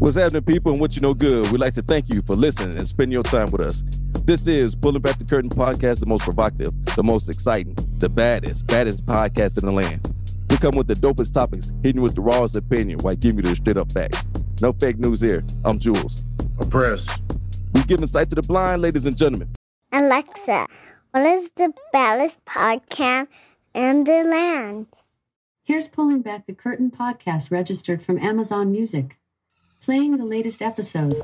What's happening, people, and what you know good? We'd like to thank you for listening and spending your time with us. This is Pulling Back the Curtain podcast, the most provocative, the most exciting, the baddest, baddest podcast in the land. We come with the dopest topics, hitting with the rawest opinion while giving you the straight up facts. No fake news here. I'm Jules. I'm Press. We giving sight to the blind, ladies and gentlemen. Alexa, what is the baddest podcast in the land? Here's Pulling Back the Curtain podcast registered from Amazon Music. Playing the latest episode.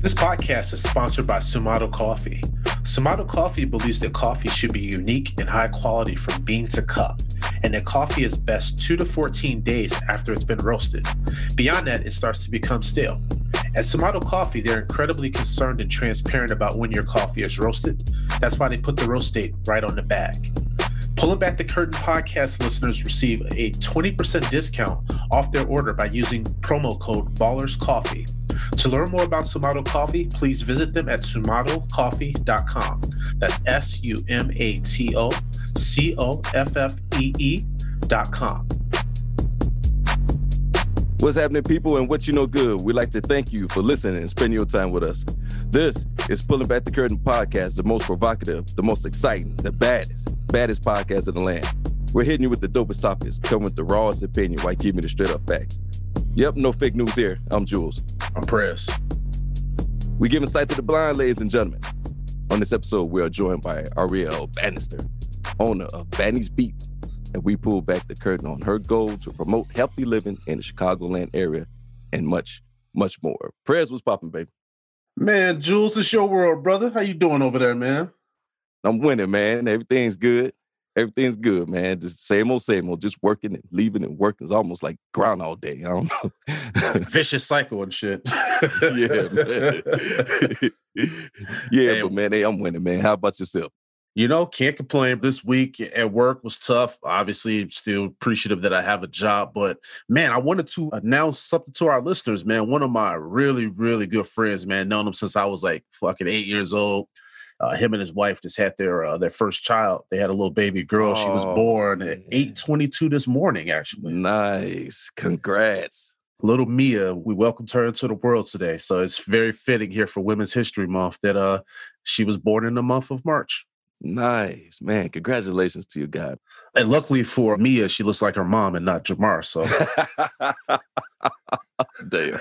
This podcast is sponsored by Sumato Coffee. Sumato Coffee believes that coffee should be unique and high quality from bean to cup, and that coffee is best 2 to 14 days after it's been roasted. Beyond that, it starts to become stale. At Sumato Coffee, they're incredibly concerned and transparent about when your coffee is roasted. That's why they put the roast date right on the bag. Pulling Back the Curtain podcast listeners receive a 20% discount off their order by using promo code Ballers Coffee. To learn more about Sumato Coffee, please visit them at sumatocoffee.com. That's S U M A T O C O F F E E.com. What's happening, people, and what you know good? We'd like to thank you for listening and spending your time with us. This is Pulling Back the Curtain podcast, the most provocative, the most exciting, the baddest, baddest podcast in the land. We're hitting you with the dopest topics, coming with the rawest opinion while giving you the straight up facts. Yep, no fake news here. I'm Jules. I'm Press. We giving sight to the blind, ladies and gentlemen. On this episode, we are joined by Ariel Bannister, owner of Banny's Beats, and we pull back the curtain on her goal to promote healthy living in the Chicagoland area and much, much more. Press was popping, baby. Man, Jules, it's your world, brother. How you doing over there, man? I'm winning, man. Everything's good. Everything's good, man. Just same old, same old. Just working and leaving and working. It's almost like ground all day. I don't know. Vicious cycle and shit. yeah, man. yeah, Hey. but man, hey, I'm winning, man. How about yourself? You know, can't complain. This week at work was tough. Obviously, still appreciative that I have a job. But man, I wanted to announce something to our listeners, man. One of my really, really good friends, man, known him since I was like fucking eight years old. Uh, him and his wife just had their uh, their first child. They had a little baby girl. she was Oh, born at eight twenty two this morning. Actually, Nice. Congrats. little Mia, we welcomed her into the world today. So it's very fitting here for Women's History Month that uh she was born in the month of March. Nice. Man, congratulations to you, guy. And luckily for Mia, she looks like her mom and not Jamar. So Damn.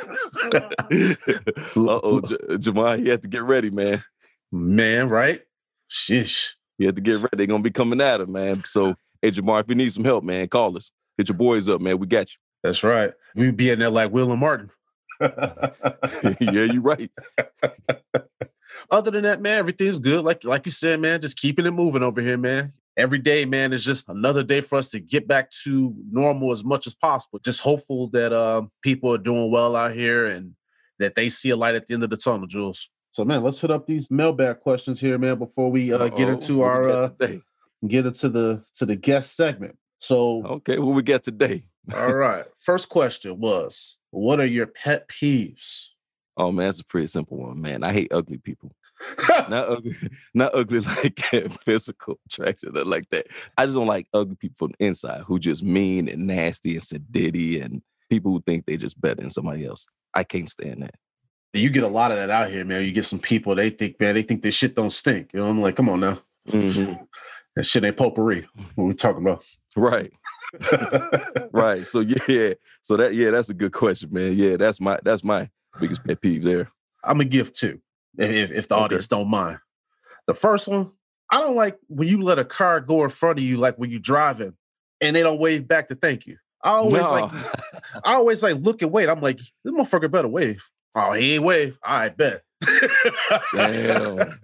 uh oh, J- Jamal, he had to get ready, man. Man, right? Shish. You have to get ready. They're gonna be coming at him, man. So, hey, Jamar, if you need some help, man, call us. Hit your boys up, man. We got you. That's right. We be in there like Will and Martin. yeah, you're right. Other than that, man, everything's good. Like like you said, man, just keeping it moving over here, man. Every day, man, is just another day for us to get back to normal as much as possible. Just hopeful that uh, people are doing well out here and that they see a light at the end of the tunnel, Jules. So, man, let's hit up these mailbag questions here, man, before we uh, get into our uh, get into the to the guest segment. So, Okay, what we got today? all right, first question was, what are your pet peeves? Oh man, it's a pretty simple one, man. I hate ugly people. not ugly, not ugly like physical attraction or like that. I just don't like ugly people from the inside who just mean and nasty and sedity and people who think they just better than somebody else. I can't stand that. You get a lot of that out here, man. You get some people they think, man, they think this shit don't stink. You know, I'm like, come on now, Mhm. that shit ain't potpourri. What we talking about? Right, right. So yeah, so that yeah, that's a good question, man. Yeah, that's my that's my biggest pet peeve there. I'm a gift too, if if the Okay. audience don't mind. The first one, I don't like when you let a car go in front of you, like when you're driving, and they don't wave back to thank you. I always No. like, I always like look and wait. I'm like, this motherfucker better wave. Oh, he ain't wave. I bet. Damn.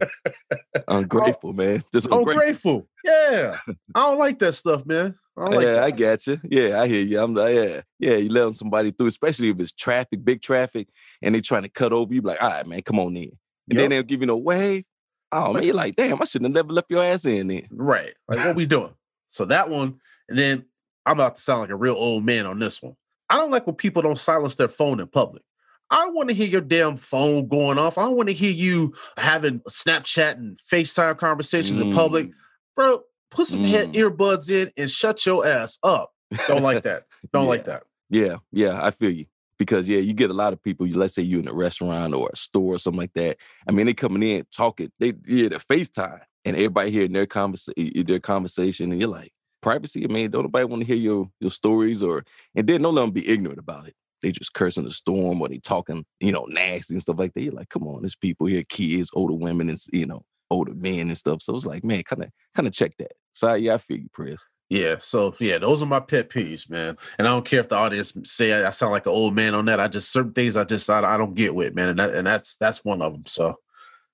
ungrateful, oh, man. Just ungrateful. grateful. Yeah, I don't like that stuff, man. I don't like yeah, that. I got you. Yeah, I hear you. I'm like, yeah, yeah. You letting somebody through, especially if it's traffic, big traffic, and they trying to cut over you. Like, all right, man, come on in. And then they'll give you no wave. Oh man, you're like, damn, I shouldn't have never left your ass in then. Right. Like, what we doing? So that one, and then I'm about to sound like a real old man on this one. I don't like when people don't silence their phone in public. I don't want to hear your damn phone going off. I don't want to hear you having Snapchat and FaceTime conversations in public. Mm, Bro, put some head Mm. earbuds in and shut your ass up. Don't like that. Don't like that. Yeah, yeah, I feel you. Because yeah, you get a lot of people. Let's say you're in a restaurant or a store or something like that. I mean, they coming in talking. They yeah, the FaceTime and everybody hearing their conversation, their conversation, and you're like, privacy. I mean, don't nobody want to hear your your stories or and then don't let them be ignorant about it. They just cursing the storm or they talking, you know, nasty and stuff like that. You're like, come on, there's people here, kids, older women, and you know, older men and stuff. So it's like, man, kind of kind of check that. So yeah, I feel you, Press. Yeah. So yeah, those are my pet peeves, man. And I don't care if the audience say I I sound like an old man on that. I just certain things I just I, I don't get with, man. And that, and that's that's one of them. So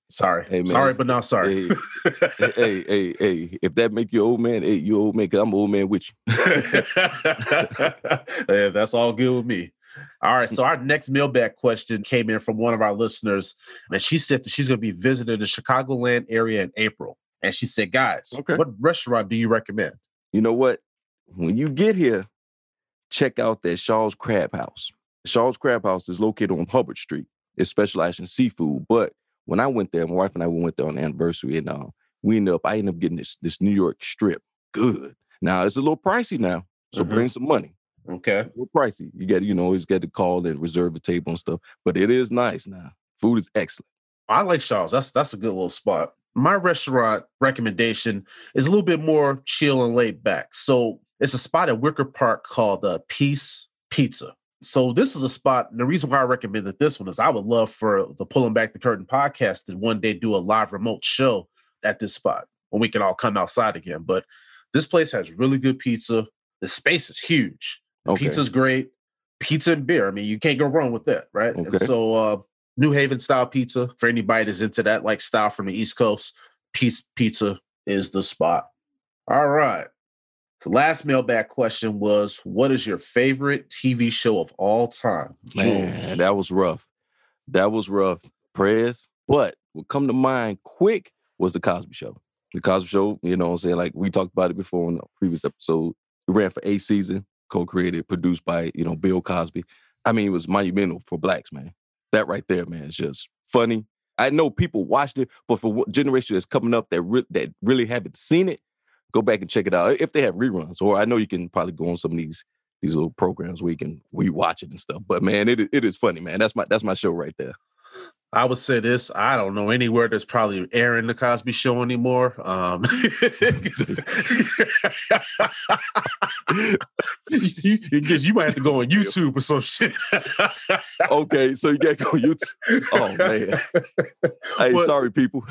sorry. Hey, man. Sorry, but not sorry. hey, hey, hey, hey, if that make you old man, hey, you old man, cause I'm old man with you. yeah, that's all good with me. All right. So our next mailbag question came in from one of our listeners, and she said that she's going to be visiting the Chicagoland area in April. And she said, "Guys, Okay. what restaurant do you recommend?" You know what? When you get here, check out that Shaw's Crab House. Shaw's Crab House is located on Hubbard Street. It specializes in seafood. But when I went there, my wife and I went there on the anniversary, and uh, we ended up, I ended up getting this this New York strip. Good. Now it's a little pricey now, so Mhm. bring some money. Okay. Little pricey. You get, you know, always get to call and reserve a table and stuff. But it is nice now. Food is excellent. I like Shaw's. That's that's a good little spot. My restaurant recommendation is a little bit more chill and laid back. So it's a spot at Wicker Park called uh, Piece Pizza. So this is a spot. And the reason why I recommended this one is I would love for the Pulling Back the Curtain podcast to one day do a live remote show at this spot when we can all come outside again. But this place has really good pizza. The space is huge. Okay. Pizza's great. Pizza and beer. I mean, you can't go wrong with that, right? And so uh New Haven style pizza for anybody that's into that like style from the East Coast. Piece Pizza is the spot. All right. The last mailbag question was What is your favorite TV show of all time? Man, Jules. that was rough. That was rough. Press. But what come to mind quick was the Cosby Show. The Cosby Show, you know what I'm saying? Like we talked about it before in the previous episode. It ran for eight season, co-created, produced by, you know, Bill Cosby. I mean, it was monumental for blacks, man. That right there, man, is just funny. I know people watched it, but for what generation that's coming up that re- that really haven't seen it, go back and check it out if they have reruns. Or I know you can probably go on some of these these little programs where you can rewatch it and stuff. But man, it it is funny, man. That's my that's my show right there. I would say this. I don't know anywhere that's probably airing the Cosby Show anymore. Um, because you might have to go on YouTube or some shit. Okay, so you got to go YouTube. Oh man, hey, But- sorry people.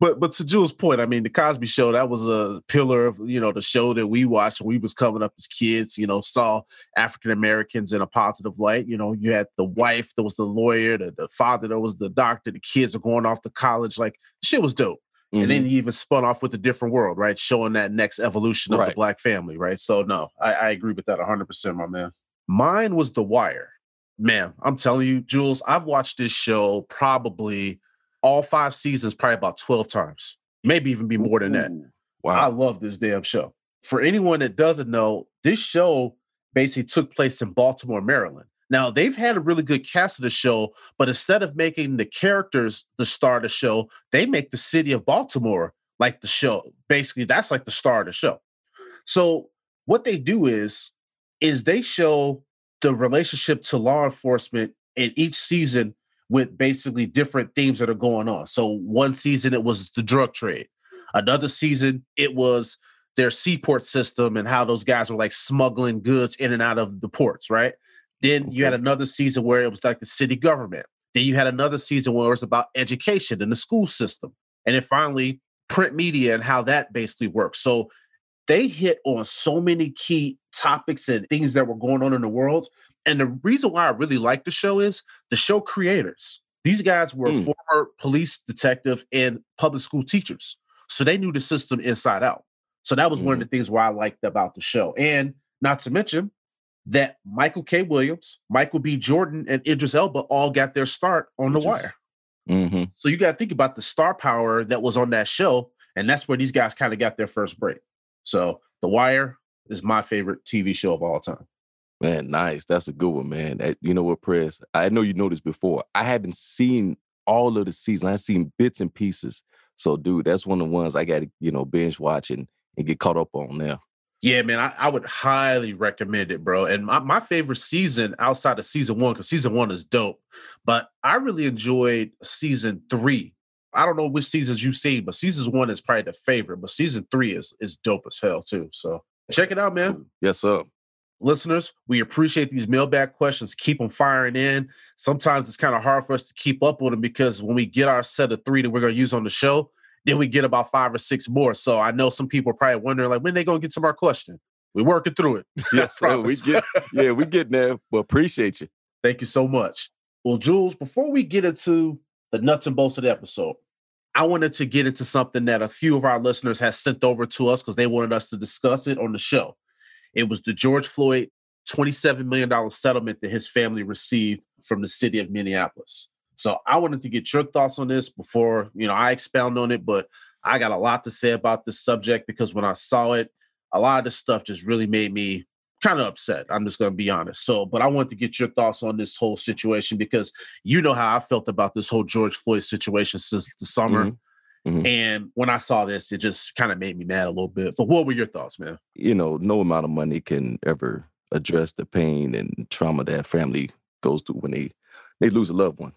but but to Jules' point, I mean, the Cosby Show that was a pillar of you know the show that we watched when we was coming up as kids. You know, saw African Americans in a positive light. You know, you had the wife that was the lawyer, the, the father that was the doctor, the kids are going off to college. Like shit was dope. And Mhm. then he even spun off with a different world, right? Showing that next evolution of the black family, right? So no, I, I agree with that 100%, my man. Mine was The Wire. Man, I'm telling you, Jules, I've watched this show probably all five seasons, probably about 12 times, maybe even be more than that. Ooh, I love this damn show. For anyone that doesn't know, this show basically took place in Baltimore, Maryland. Now, they've had a really good cast of the show, but instead of making the characters the star of the show, they make the city of Baltimore like the show. Basically, that's like the star of the show. So, what they do is is they show the relationship to law enforcement in each season with basically different themes that are going on. So, one season it was the drug trade. Another season, it was their seaport system and how those guys were like smuggling goods in and out of the ports, right? Then you had another season where it was like the city government. Then you had another season where it was about education and the school system. And then finally, print media and how that basically works. So they hit on so many key topics and things that were going on in the world. And the reason why I really like the show is the show creators. These guys were Mm. former police detective and public school teachers. So they knew the system inside out. So that was one of the things where I liked about the show. And not to mention that Michael K. Williams, Michael B. Jordan, and Idris Elba all got their start on The Idris. Wire. hmm So you got to think about the star power that was on that show. And that's where these guys kind of got their first break. So The Wire is my favorite TV show of all time. Man, nice. That's a good one, man. That- you know what, Press? I know you know this before. I haven't seen all of the season. I've seen bits and pieces. So, dude, that's one of the ones I got to, you know, binge watch and, and get caught up on now. Yeah, man, I, I would highly recommend it, bro. And my, my favorite season outside of season one, because season one is dope, but I really enjoyed season three. I don't know which seasons you've seen, but season one is probably the favorite, but season three is is dope as hell too. So check it out, man. Yes, sir. listeners, we appreciate these mailbag questions. Keep them firing in. Sometimes it's kind of hard for us to keep up with them because when we get our set of three that we're going to use on the show, then we get about five or six more. So I know some people are probably wondering, like, when they going to get to our question? We're working through it. Yes, sir. We get, yeah, we get there. But appreciate you. Thank you so much. Well, Jules, before we get into the nuts and bolts of the episode, I wanted to get into something that a few of our listeners has sent over to us because they wanted us to discuss it on the show. It was the George Floyd $27 million settlement that his family received from the city of Minneapolis. So I wanted to get your thoughts on this before, you know, I expound on it, but I got a lot to say about this subject because when I saw it, a lot of this stuff just really made me kind of upset. I'm just going to be honest. So, but I want to get your thoughts on this whole situation because you know how I felt about this whole George Floyd situation since the summer. Mhm. Mhm. And when I saw this, it just kind of made me mad a little bit. But what were your thoughts, man? You know, no amount of money can ever address the pain and trauma that family goes through when they they lose a loved one.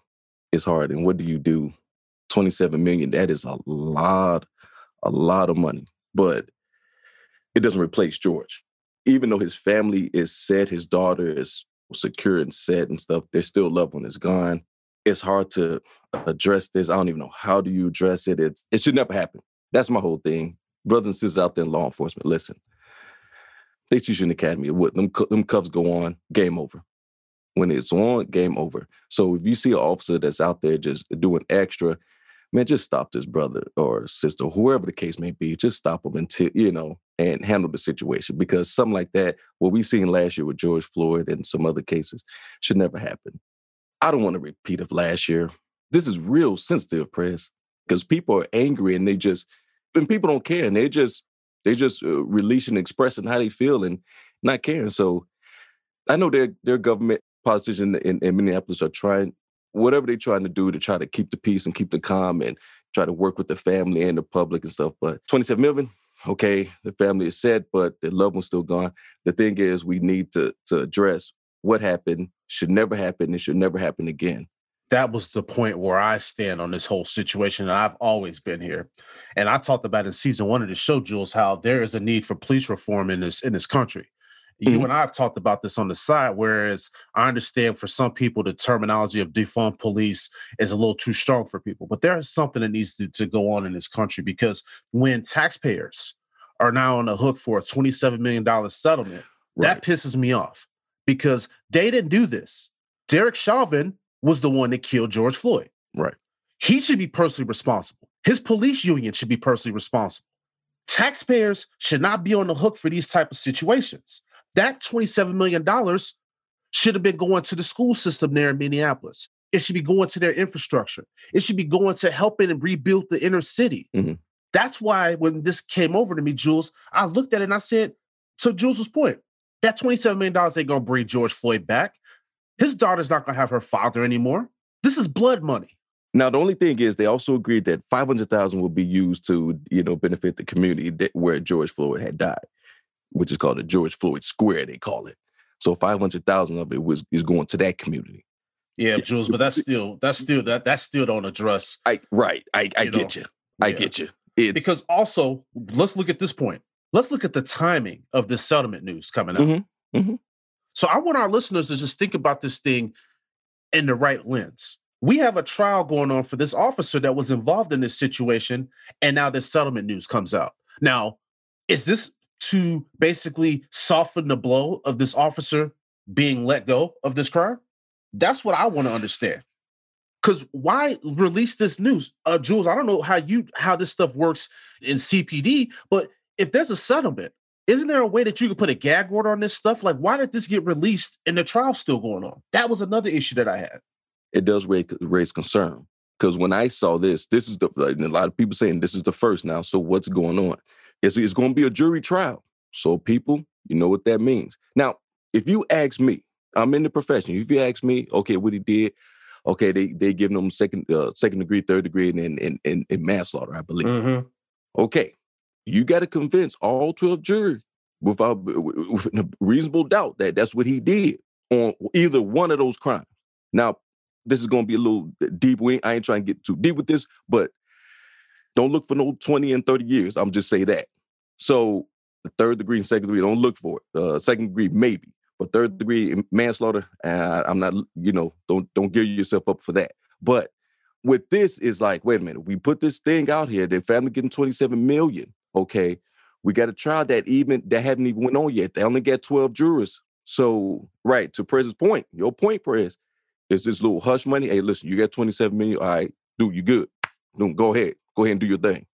It's hard. And what do you do? 27 million, that is a lot, a lot of money. But it doesn't replace George. Even though his family is set, his daughter is secure and set and stuff, their still loved one is gone. It's hard to address this. I don't even know how do you address it. It's it should never happen. That's my whole thing. Brothers and sisters out there in law enforcement, listen. They teach you in the academy. What them them cups go on, game over. When it's on, game over. So if you see an officer that's out there just doing extra, man, just stop this brother or sister, whoever the case may be. Just stop them until you know and handle the situation because something like that, what we seen last year with George Floyd and some other cases, should never happen. I don't want to repeat of last year. This is real sensitive, press, because people are angry and they just and people don't care and they just they just uh, releasing, expressing how they feel and not caring. So I know their their government politicians in, in Minneapolis are trying whatever they're trying to do to try to keep the peace and keep the calm and try to work with the family and the public and stuff. But 27 million, okay, the family is set, but the loved one's still gone. The thing is, we need to to address what happened, should never happen, and should never happen again. that was the point where I stand on this whole situation. And I've always been here. And I talked about in season one of the show, Jules, how there is a need for police reform in this in this country. You Mhm. and I have talked about this on the side, whereas I understand for some people the terminology of defund police is a little too strong for people. But there is something that needs to, to go on in this country because when taxpayers are now on the hook for a $27 million settlement, that pisses me off because they didn't do this. Derek Chauvin was the one that killed George Floyd. Right. He should be personally responsible. His police union should be personally responsible. Taxpayers should not be on the hook for these type of situations. That $27 million should have been going to the school system there in Minneapolis. It should be going to their infrastructure. It should be going to helping and rebuild the inner city. Mhm. That's why when this came over to me, Jules, I looked at it and I said, to Jules's point, that $27 million ain't gonna bring George Floyd back. His daughter's not gonna have her father anymore. This is blood money. Now, the only thing is, they also agreed that five hundred thousand will be used to, you know, benefit the community that, where George Floyd had died, which is called the George Floyd Square. They call it. So five hundred thousand of it was is going to that community. Yeah, Jules, but that's still that's still that that still don't address I right. I I You know, get you. I yeah. get you. It's because also let's look at this point. Let's look at the timing of this settlement news coming out. Mhm, mhm. So I want our listeners to just think about this thing in the right lens. we have a trial going on for this officer that was involved in this situation, and now this settlement news comes out. Now, is this to basically soften the blow of this officer being let go of this crime? That's what I want to understand. Because why release this news, uh, Jules? I don't know how you how this stuff works in CPD, but if there's a settlement, isn't there a way that you could put a gag order on this stuff? Like, why did this get released and the trial's still going on? That was another issue that I had. It does raise, raise concern because when I saw this, this is the a lot of people saying this is the first now. So what's going on? It's, it's going to be a jury trial. So people, you know what that means. Now, if you ask me, I'm in the profession. If you ask me, okay, what he did, okay, they they give him second uh, second degree, third degree, and and and, and manslaughter, I believe. Mm-hmm. Okay, you got to convince all twelve jury without with a reasonable doubt that that's what he did on either one of those crimes. Now, this is going to be a little deep. We I ain't trying to get too deep with this, but don't look for no twenty and thirty years. I'm just say that. So the third degree and second degree, don't look for it. Uh, second degree, maybe. But third degree manslaughter, uh, I'm not, you know, don't don't gear yourself up for that. But with this is like, wait a minute, we put this thing out here, the family getting 27 million. Okay. We got a trial that even that hadn't even went on yet. They only got 12 jurors. So, right, to Prez's point, your point, Prez, is this little hush money. Hey, listen, you got 27 million. All right, dude, you good. Dude, go ahead. Go ahead and do your thing.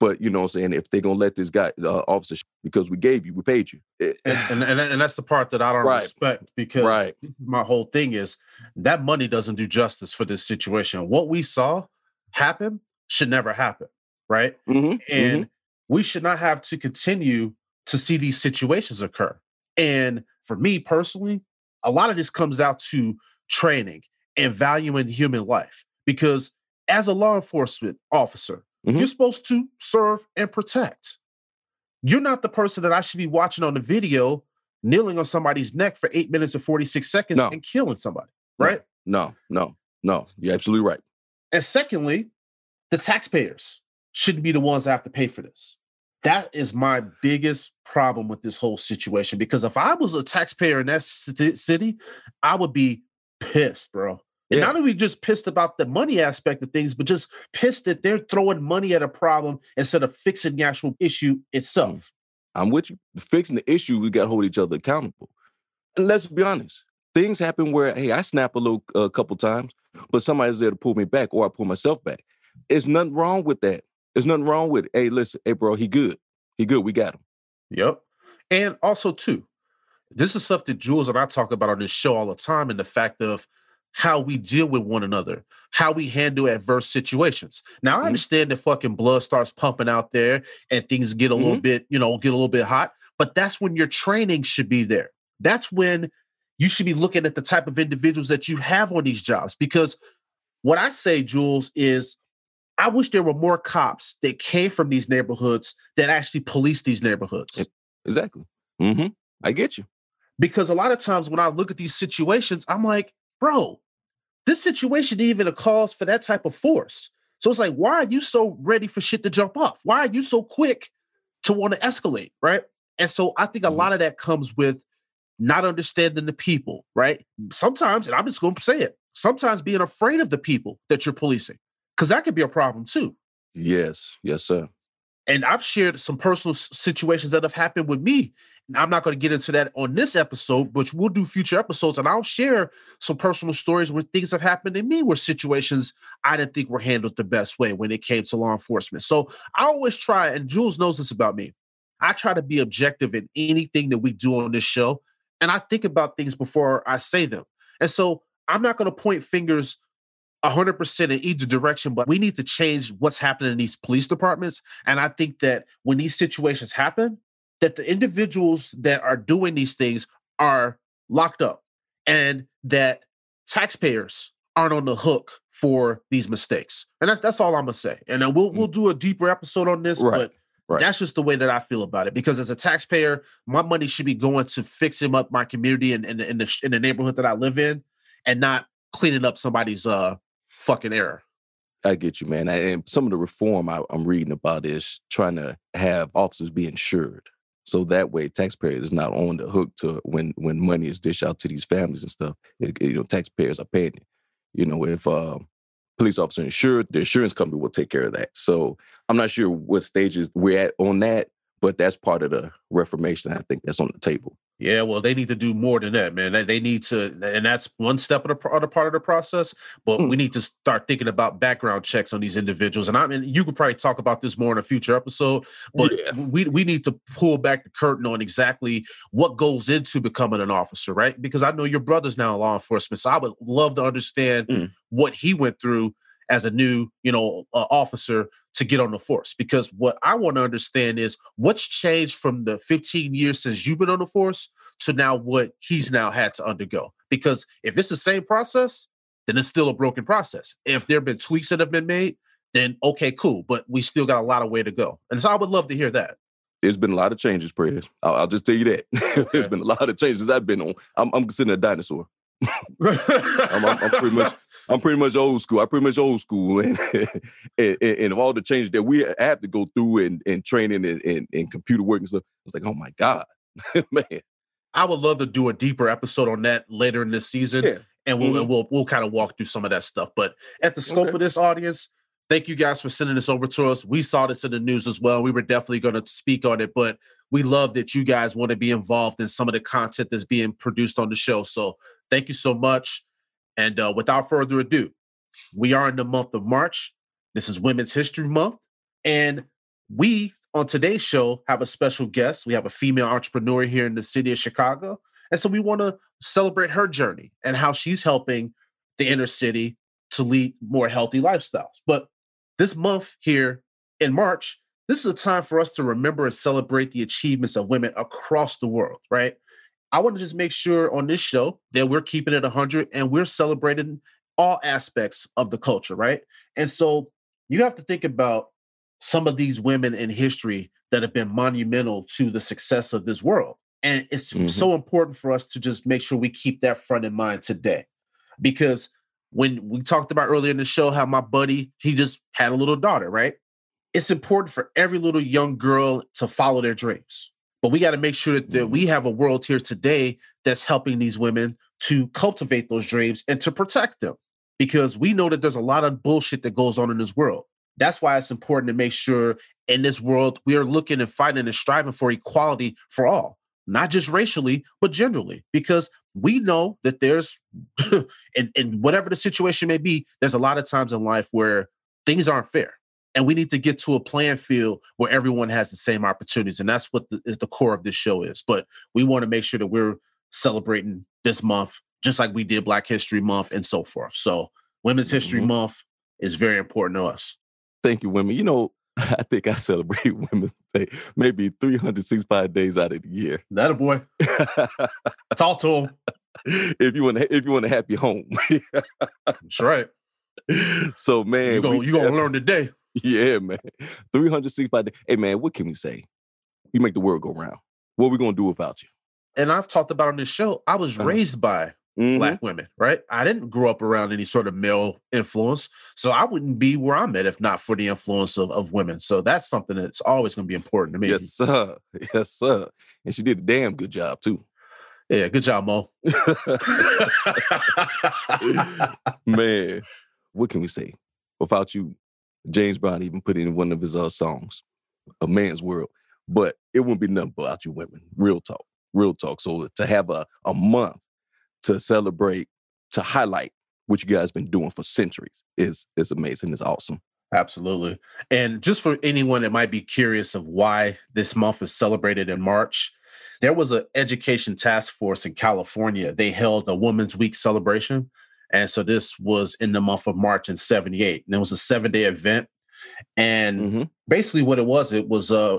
But you know what I'm saying? If they're gonna let this guy uh, officer because we gave you, we paid you. and, and, and, and that's the part that I don't Right. respect because Right. my whole thing is that money doesn't do justice for this situation. What we saw happen should never happen, right? Mhm, And we should not have to continue to see these situations occur. And for me personally, a lot of this comes out to training and valuing human life because as a law enforcement officer, Mhm. you're supposed to serve and protect. You're not the person that I should be watching on the video kneeling on somebody's neck for eight minutes and 46 seconds No. and killing somebody, right? no, no, no. You're absolutely right. And secondly, the taxpayers shouldn't be the ones that have to pay for this. That is my biggest problem with this whole situation. Because if I was a taxpayer in that ci- city, I would be pissed, bro. And Yeah. not only just pissed about the money aspect of things, but just pissed that they're throwing money at a problem instead of fixing the actual issue itself. Mm. I'm with you. Fixing the issue, we got to hold each other accountable. And let's be honest, things happen where, hey, I snap a little a couple times, but somebody's there to pull me back, or I pull myself back. There's nothing wrong with that. There's nothing wrong with it. Hey, listen, hey, bro, he good. He good. We got him. Yep. And also, too, this is stuff that Jules and I talk about on this show all the time, and the fact of how we deal with one another, how we handle adverse situations. Now, I Mhm. understand that fucking blood starts pumping out there and things get a little bit, you know, get a little bit hot, but that's when your training should be there. That's when you should be looking at the type of individuals that you have on these jobs. Because what I say, Jules, is I wish there were more cops that came from these neighborhoods that actually police these neighborhoods. Exactly. hmm I get you. because a lot of times when I look at these situations, I'm like, bro, this situation even a cause for that type of force. So it's like, why are you so ready for shit to jump off? Why are you so quick to want to escalate? Right. And so I think a Mhm. lot of that comes with not understanding the people, right? Sometimes, and I'm just going to say it, sometimes being afraid of the people that you're policing, because that could be a problem too. Yes. Yes, sir. And I've shared some personal situations that have happened with me. I'm not going to get into that on this episode, but we'll do future episodes and I'll share some personal stories where things have happened to me where situations I didn't think were handled the best way when it came to law enforcement. So I always try, and Jules knows this about me. I try to be objective in anything that we do on this show. And I think about things before I say them. And so I'm not going to point fingers 100% in either direction, but we need to change what's happening in these police departments. And I think that when these situations happen, that the individuals that are doing these things are locked up and that taxpayers aren't on the hook for these mistakes. And that's that's all I'm gonna say. And then we'll we'll do a deeper episode on this, Right, but right. that's just the way that I feel about it. Because as a taxpayer, my money should be going to fixing up my community and in, in, the in the neighborhood that I live in, and not cleaning up somebody's uh fucking error. I get you, man. And some of the reform I, I'm reading about is trying to have officers be insured. So that way, taxpayers is not on the hook to when when money is dished out to these families and stuff. It- you know, taxpayers are paying it. You know, if uh, police officer insured, the insurance company will take care of that. So I'm not sure what stages we're at on that, but that's part of the reformation. I think that's on the table. Yeah, well, they need to do more than that, man. They- need to, and that's one step of the other part of the process. But Mm. we need to start thinking about background checks on these individuals. And I mean, you could probably talk about this more in a future episode. But Yeah. we we need to pull back the curtain on exactly what goes into becoming an officer, right? Because I know your brother's now in law enforcement, so I would love to understand Mm. what he went through as a new, you know, uh, officer to get on the force. Because what I want to understand is what's changed from the 15 years since you've been on the force to now what he's now had to undergo. Because if it's the same process, then it's still a broken process. If there have been tweaks that have been made, then okay, cool. But we still got a lot of way to go. And so I would love to hear that. There's been a lot of changes, Press. I'll, I'll just tell you that. There's been a lot of changes I've been on. I'm, I'm considered a dinosaur. I'm, I'm, I'm pretty much I'm pretty much old school. I'm pretty much old school, and and, and, of all the changes that we have to go through and, and training and, and, and computer work and stuff, it's like, oh my god, man, I would love to do a deeper episode on that later in this season. yeah, and we'll Mhm. and we'll we'll kind of walk through some of that stuff. But at the scope Okay. of this audience, thank you guys for sending this over to us. We saw this in the news as well. We were definitely going to speak on it, but we love that you guys want to be involved in some of the content that's being produced on the show. So thank you so much. And uh, without further ado, we are in the month of March. This is Women's History Month, and we on today's show have a special guest. We have a female entrepreneur here in the city of Chicago, and so we want to celebrate her journey and how she's helping the inner city to lead more healthy lifestyles. But this month here in March, this is a time for us to remember and celebrate the achievements of women across the world, right? I want to just make sure on this show that we're keeping it 100 and we're celebrating all aspects of the culture, right? And so you have to think about some of these women in history that have been monumental to the success of this world. And it's Mhm. so important for us to just make sure we keep that front in mind today. Because when we talked about earlier in the show how my buddy, he just had a little daughter, right? It's important for every little young girl to follow their dreams. But we got to make sure that, that we mm-hmm. have a world here today that's helping these women to cultivate those dreams and to protect them because we know that there's a lot of bullshit that goes on in this world. That's why it's important to make sure in this world we are looking and fighting and striving for equality for all, not just racially, but generally, because we know that there's, and, and whatever the situation may be, there's a lot of times in life where things aren't fair. And we need to get to a playing field where everyone has the same opportunities. And that's what the, is the core of this show is. But we want to make sure that we're celebrating this month, just like we did Black History Month and so forth. So Women's History Mhm. Month is very important to us. thank you, women. You know, I think I celebrate Women's Day maybe 365 days out of the year. That a boy. Talk to him. if you want, to, if you want a happy home. That's right. so man, You gonna we you gonna learn today. Yeah, man. 365 days. Hey man, what can we say? You make the world go round. What are we gonna do without you? And I've talked about on this show. I was Uh-huh. raised by Mhm. black women, right? I didn't grow up around any sort of male influence. So I wouldn't be where I'm at if not for the influence of, of women. So that's something that's always gonna be important to me. Yes, sir. Yes, sir. And she did a damn good job too. Yeah, good job, Mo. man, what can we say? Without you, James Brown even put in one of his uh, songs, "A Man's World." But it wouldn't be nothing without you women. Real talk, real talk. So to have a a month to celebrate, to highlight what you guys been doing for centuries is is amazing. It's awesome. Absolutely. And just for anyone that might be curious of why this month is celebrated in March, there was an education task force in California. They held a Women's Week celebration. And so this was in the month of March in 78. And it was a seven day event. And Mhm. basically what it was, it was uh,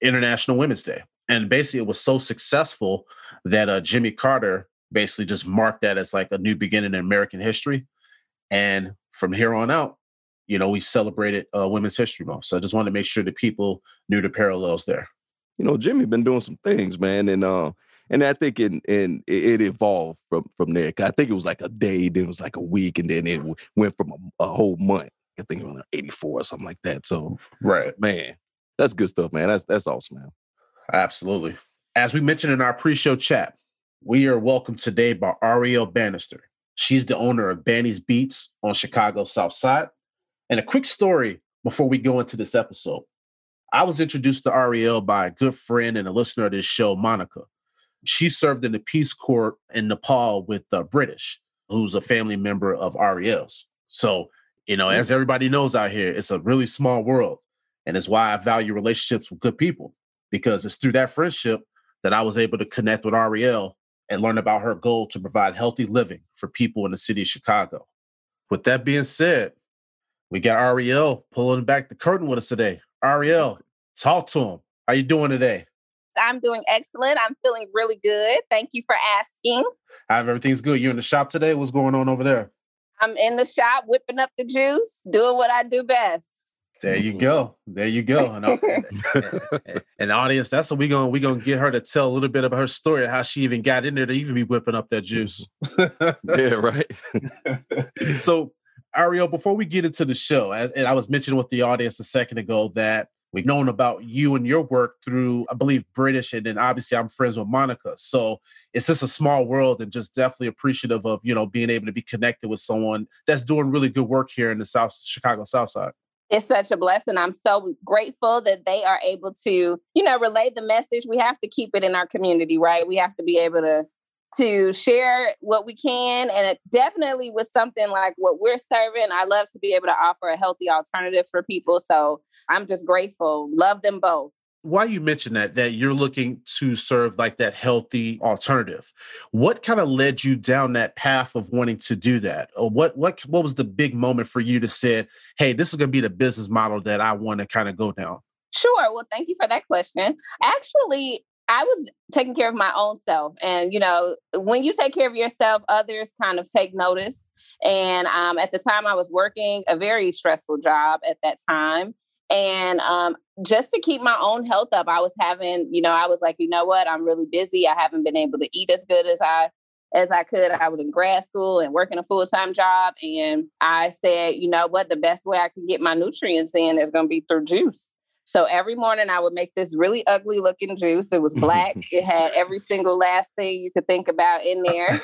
International Women's Day. And basically it was so successful that uh, Jimmy Carter basically just marked that as like a new beginning in American history. And from here on out, you know, we celebrated uh, Women's History Month. So I just wanted to make sure that people knew the parallels there. You know, Jimmy been doing some things, man, and uh, and I think in in it, evolved from from there. I think it was like a day, then it was like a week, and then it went from a, a whole month. I think it was like 84 or something like that. So, so, man, that's good stuff, man. That's that's awesome, man. Absolutely. As we mentioned in our pre show chat, we are welcomed today by Ariel Bannister. She's the owner of Banny's Beats on Chicago South Side. And a quick story before we go into this episode. I was introduced to Ariel by a good friend and a listener of this show, Monica. She served in the Peace Corps in Nepal with the British, who's a family member of Ariel's. So, you know, as everybody knows out here, it's a really small world. And it's why I value relationships with good people, because it's through that friendship that I was able to connect with Ariel and learn about her goal to provide healthy living for people in the city of Chicago. With that being said, we got Ariel pulling back the curtain with us today. Ariel, talk to him. How you doing today? I'm doing excellent. I'm feeling really good. Thank you for asking. How everything's good. You're in the shop today? What's going on over there? I'm in the shop whipping up the juice, doing what I do best. There you mm-hmm. go. There you go. And, uh, and, and audience, that's what we're gonna we're gonna get her to tell a little bit about her story, how she even got in there to even be whipping up that juice. yeah, right. so Ariel, before we get into the show, and I was mentioning with the audience a second ago that we've known about you and your work through, I believe, British, and then obviously I'm friends with Monica. So it's just a small world, and just definitely appreciative of you know being able to be connected with someone that's doing really good work here in the South Chicago South Side. It's such a blessing. I'm so grateful that they are able to, you know, relay the message. We have to keep it in our community, right? We have to be able to to share what we can. And it definitely was something like what we're serving. I love to be able to offer a healthy alternative for people. So I'm just grateful. Love them both. Why you mentioned that, that you're looking to serve like that healthy alternative. What kind of led you down that path of wanting to do that? Or what what what was the big moment for you to say, hey, this is gonna be the business model that I want to kind of go down? Sure. Well, thank you for that question. Actually, I was taking care of my own self. And, you know, when you take care of yourself, others kind of take notice. And um, at the time, I was working a very stressful job at that time. And um, just to keep my own health up, I was having, you know, I was like, you know what, I'm really busy. I haven't been able to eat as good as I as I could. I was in grad school and working a full time job, and I said, you know what, the best way I can get my nutrients in is going to be through juice. So every morning I would make this really ugly looking juice. It was black. it had every single last thing you could think about in there.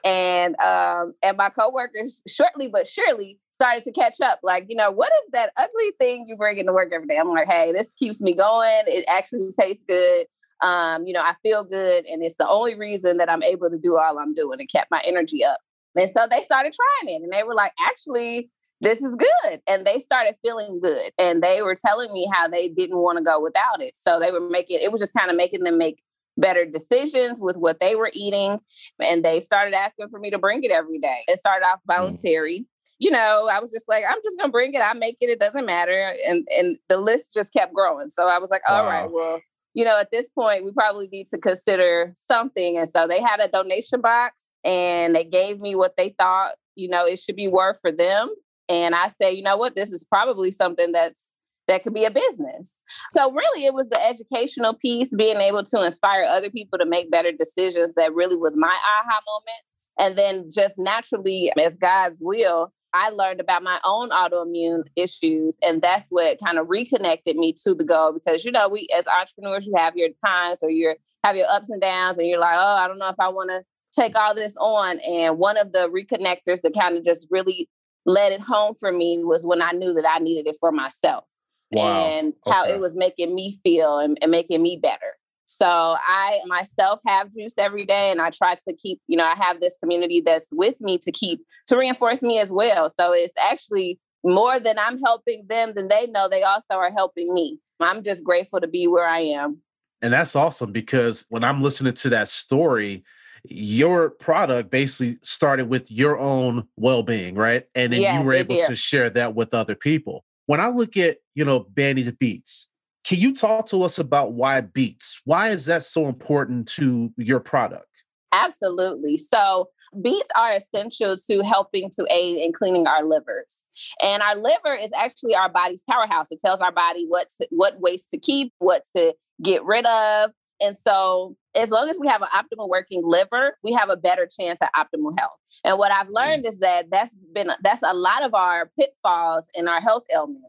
and um, and my coworkers shortly but surely started to catch up. Like, you know, what is that ugly thing you bring into work every day? I'm like, hey, this keeps me going. It actually tastes good. Um, you know, I feel good. And it's the only reason that I'm able to do all I'm doing and kept my energy up. And so they started trying it and they were like, actually, this is good. And they started feeling good. And they were telling me how they didn't want to go without it. So they were making it was just kind of making them make better decisions with what they were eating. And they started asking for me to bring it every day. It started off mm. voluntary. Mm. You know, I was just like, I'm just gonna bring it. I make it, it doesn't matter. And and the list just kept growing. So I was like, all wow. right, well, you know, at this point, we probably need to consider something. And so they had a donation box and they gave me what they thought, you know, it should be worth for them. And I say, you know what, this is probably something that's that could be a business. So really it was the educational piece, being able to inspire other people to make better decisions that really was my aha moment. And then just naturally, as God's will, I learned about my own autoimmune issues. And that's what kind of reconnected me to the goal because, you know, we as entrepreneurs, you have your times or you have your ups and downs, and you're like, oh, I don't know if I want to take all this on. And one of the reconnectors that kind of just really led it home for me was when I knew that I needed it for myself wow. and okay. how it was making me feel and, and making me better. So I myself have juice every day and I try to keep, you know, I have this community that's with me to keep to reinforce me as well. So it's actually more than I'm helping them than they know they also are helping me. I'm just grateful to be where I am. And that's awesome because when I'm listening to that story, your product basically started with your own well-being, right? And then yes, you were able to share that with other people. When I look at, you know, Banny's Beats, can you talk to us about why beets? Why is that so important to your product? Absolutely. So, beets are essential to helping to aid in cleaning our livers. And our liver is actually our body's powerhouse. It tells our body what to, what waste to keep, what to get rid of, and so, as long as we have an optimal working liver, we have a better chance at optimal health. And what I've mm. learned is that that's been that's a lot of our pitfalls in our health ailments.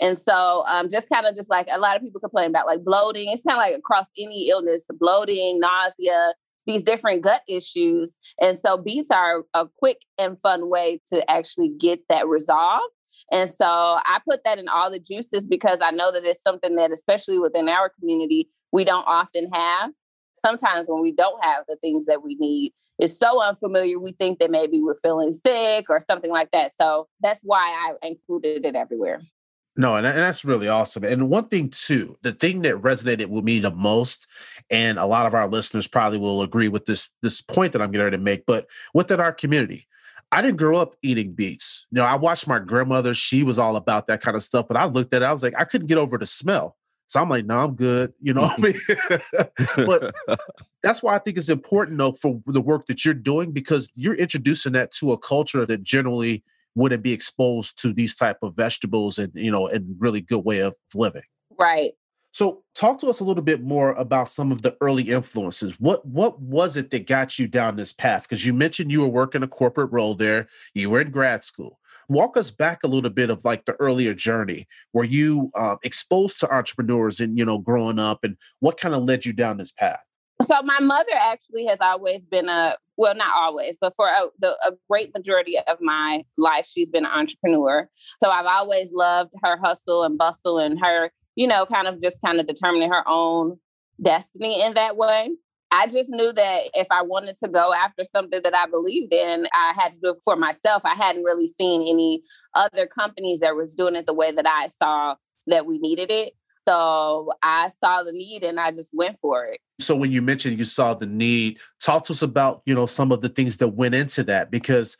And so, um, just kind of just like a lot of people complain about like bloating. It's kind of like across any illness, bloating, nausea, these different gut issues. And so beets are a quick and fun way to actually get that resolved. And so I put that in all the juices because I know that it's something that, especially within our community, we don't often have. Sometimes when we don't have the things that we need, it's so unfamiliar, we think that maybe we're feeling sick or something like that. So that's why I included it everywhere. No, and, that's really awesome. And one thing too, the thing that resonated with me the most, and a lot of our listeners probably will agree with this this point that I'm getting ready to make, but within our community, I didn't grow up eating beets. You know, I watched my grandmother; she was all about that kind of stuff. But I looked at it, I was like, I couldn't get over the smell. So I'm like, no, I'm good. You know what I mean? but that's why I think it's important though for the work that you're doing because you're introducing that to a culture that generally wouldn't be exposed to these type of vegetables and you know and really good way of living. Right. So talk to us a little bit more about some of the early influences. What what was it that got you down this path? Because you mentioned you were working a corporate role there. You were in grad school walk us back a little bit of like the earlier journey were you uh, exposed to entrepreneurs and you know growing up and what kind of led you down this path so my mother actually has always been a well, not always, but for a, the, a great majority of my life, she's been an entrepreneur. So I've always loved her hustle and bustle and her, you know, kind of just kind of determining her own destiny in that way. I just knew that if I wanted to go after something that I believed in, I had to do it for myself. I hadn't really seen any other companies that was doing it the way that I saw that we needed it. So I saw the need and I just went for it. So when you mentioned you saw the need, talk to us about, you know, some of the things that went into that because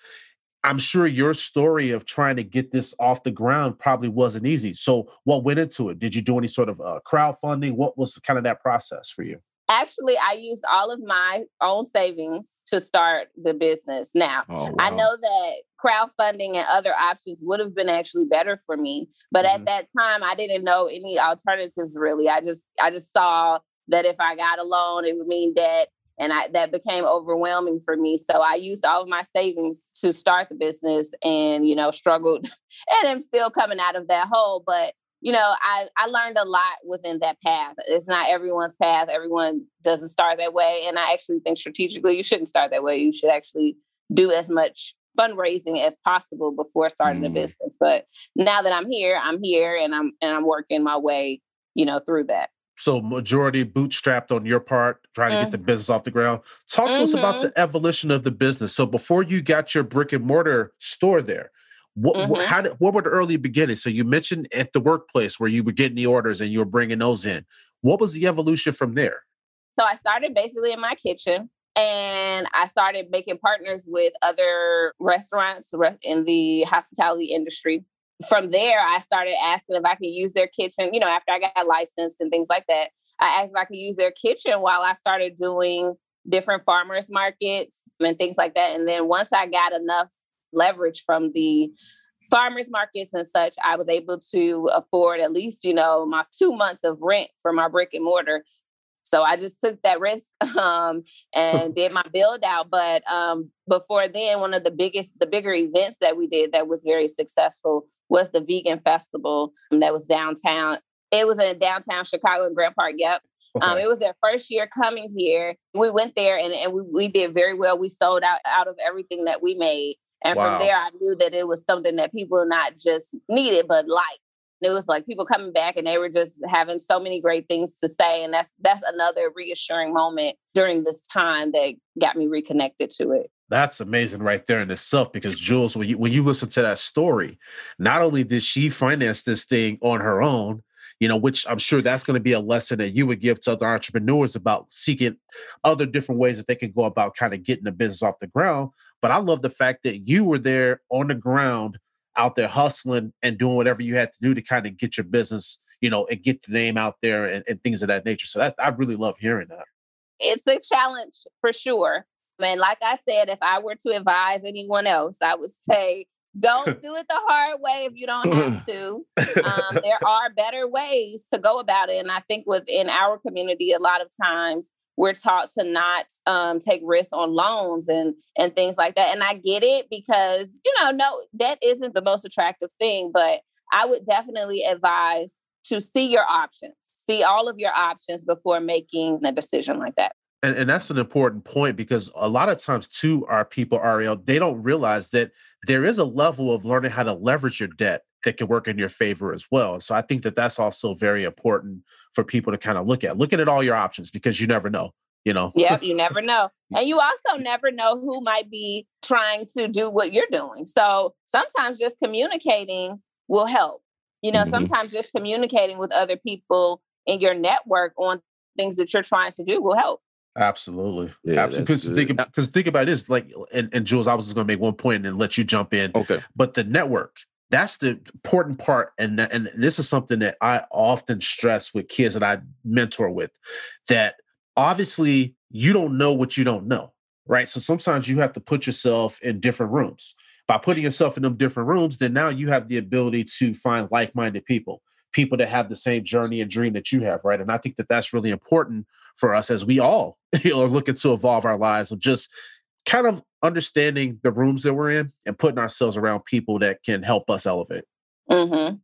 I'm sure your story of trying to get this off the ground probably wasn't easy. So what went into it? Did you do any sort of uh, crowdfunding? What was kind of that process for you? Actually, I used all of my own savings to start the business. Now, oh, wow. I know that crowdfunding and other options would have been actually better for me, but mm-hmm. at that time I didn't know any alternatives really. I just I just saw that if I got a loan, it would mean debt and I, that became overwhelming for me. So I used all of my savings to start the business and, you know, struggled and I'm still coming out of that hole. But you know, I, I learned a lot within that path. It's not everyone's path. Everyone doesn't start that way. And I actually think strategically, you shouldn't start that way. You should actually do as much fundraising as possible before starting mm. a business. But now that I'm here, I'm here and I'm and I'm working my way, you know, through that. So majority bootstrapped on your part, trying mm-hmm. to get the mm-hmm. business off the ground. Talk to mm-hmm. us about mm-hmm. the evolution of the business. So before you got your brick and mortar store there, what, mm-hmm. what, how did, what were the early beginnings? So you mentioned at the workplace where you were getting the orders and you were bringing those in. What was the evolution from there? So I started basically in my kitchen and I started making partners with other restaurants in the hospitality industry. From there, I started asking if I could use their kitchen. You know, after I got licensed and things like that, I asked if I could use their kitchen while I started doing different farmers markets and things like that. And then once I got enough leverage from the farmers markets and such, I was able to afford at least, you know, my two months of rent for my brick and mortar. So I just took that risk um, and did my build out. But um, before then, one of the biggest, the bigger events that we did that was very successful was the vegan festival that was downtown. It was in downtown Chicago in Grant Park. Yep. Um, okay. Um, it was their first year coming here. We went there and, and we, we did very well. We sold out out of everything that we made. And wow. from there, I knew that it was something that people not just needed, but liked. It was like people coming back and they were just having so many great things to say. And that's that's another reassuring moment during this time that got me reconnected to it. That's amazing right there in itself because Jules, when you when you listen to that story, not only did she finance this thing on her own, you know, which I'm sure that's going to be a lesson that you would give to other entrepreneurs about seeking other different ways that they can go about kind of getting the business off the ground. But I love the fact that you were there on the ground, out there hustling and doing whatever you had to do to kind of get your business, you know, and get the name out there and, and things of that nature. So that I really love hearing that. It's a challenge for sure. And like I said, if I were to advise anyone else, I would say don't do it the hard way if you don't have to. Um, there are better ways to go about it. And I think within our community, a lot of times we're taught to not um, take risks on loans and and things like that. And I get it because you know, no, debt isn't the most attractive thing, but I would definitely advise to see your options, see all of your options before making a decision like that. And, and that's an important point because a lot of times, too, our people, Ariel, they don't realize that there is a level of learning how to leverage your debt that can work in your favor as well. So I think that that's also very important for people to kind of look at. Looking at all your options because you never know, you know. Yeah, you never know. And you also never know who might be trying to do what you're doing. So sometimes just communicating will help. You know, mm-hmm. sometimes just communicating with other people in your network on things that you're trying to do will help. Absolutely. Yeah, Absolutely. Because think, because think about this, like, and, and Jules, I was just going to make one point and let you jump in. Okay. But the network, that's the important part. And, and this is something that I often stress with kids that I mentor with that obviously you don't know what you don't know. Right. So sometimes you have to put yourself in different rooms. By putting yourself in them different rooms, then now you have the ability to find like minded people, people that have the same journey and dream that you have. Right. And I think that that's really important for us as we all you know, are looking to evolve our lives of just kind of understanding the rooms that we're in and putting ourselves around people that can help us elevate. Mm-hmm.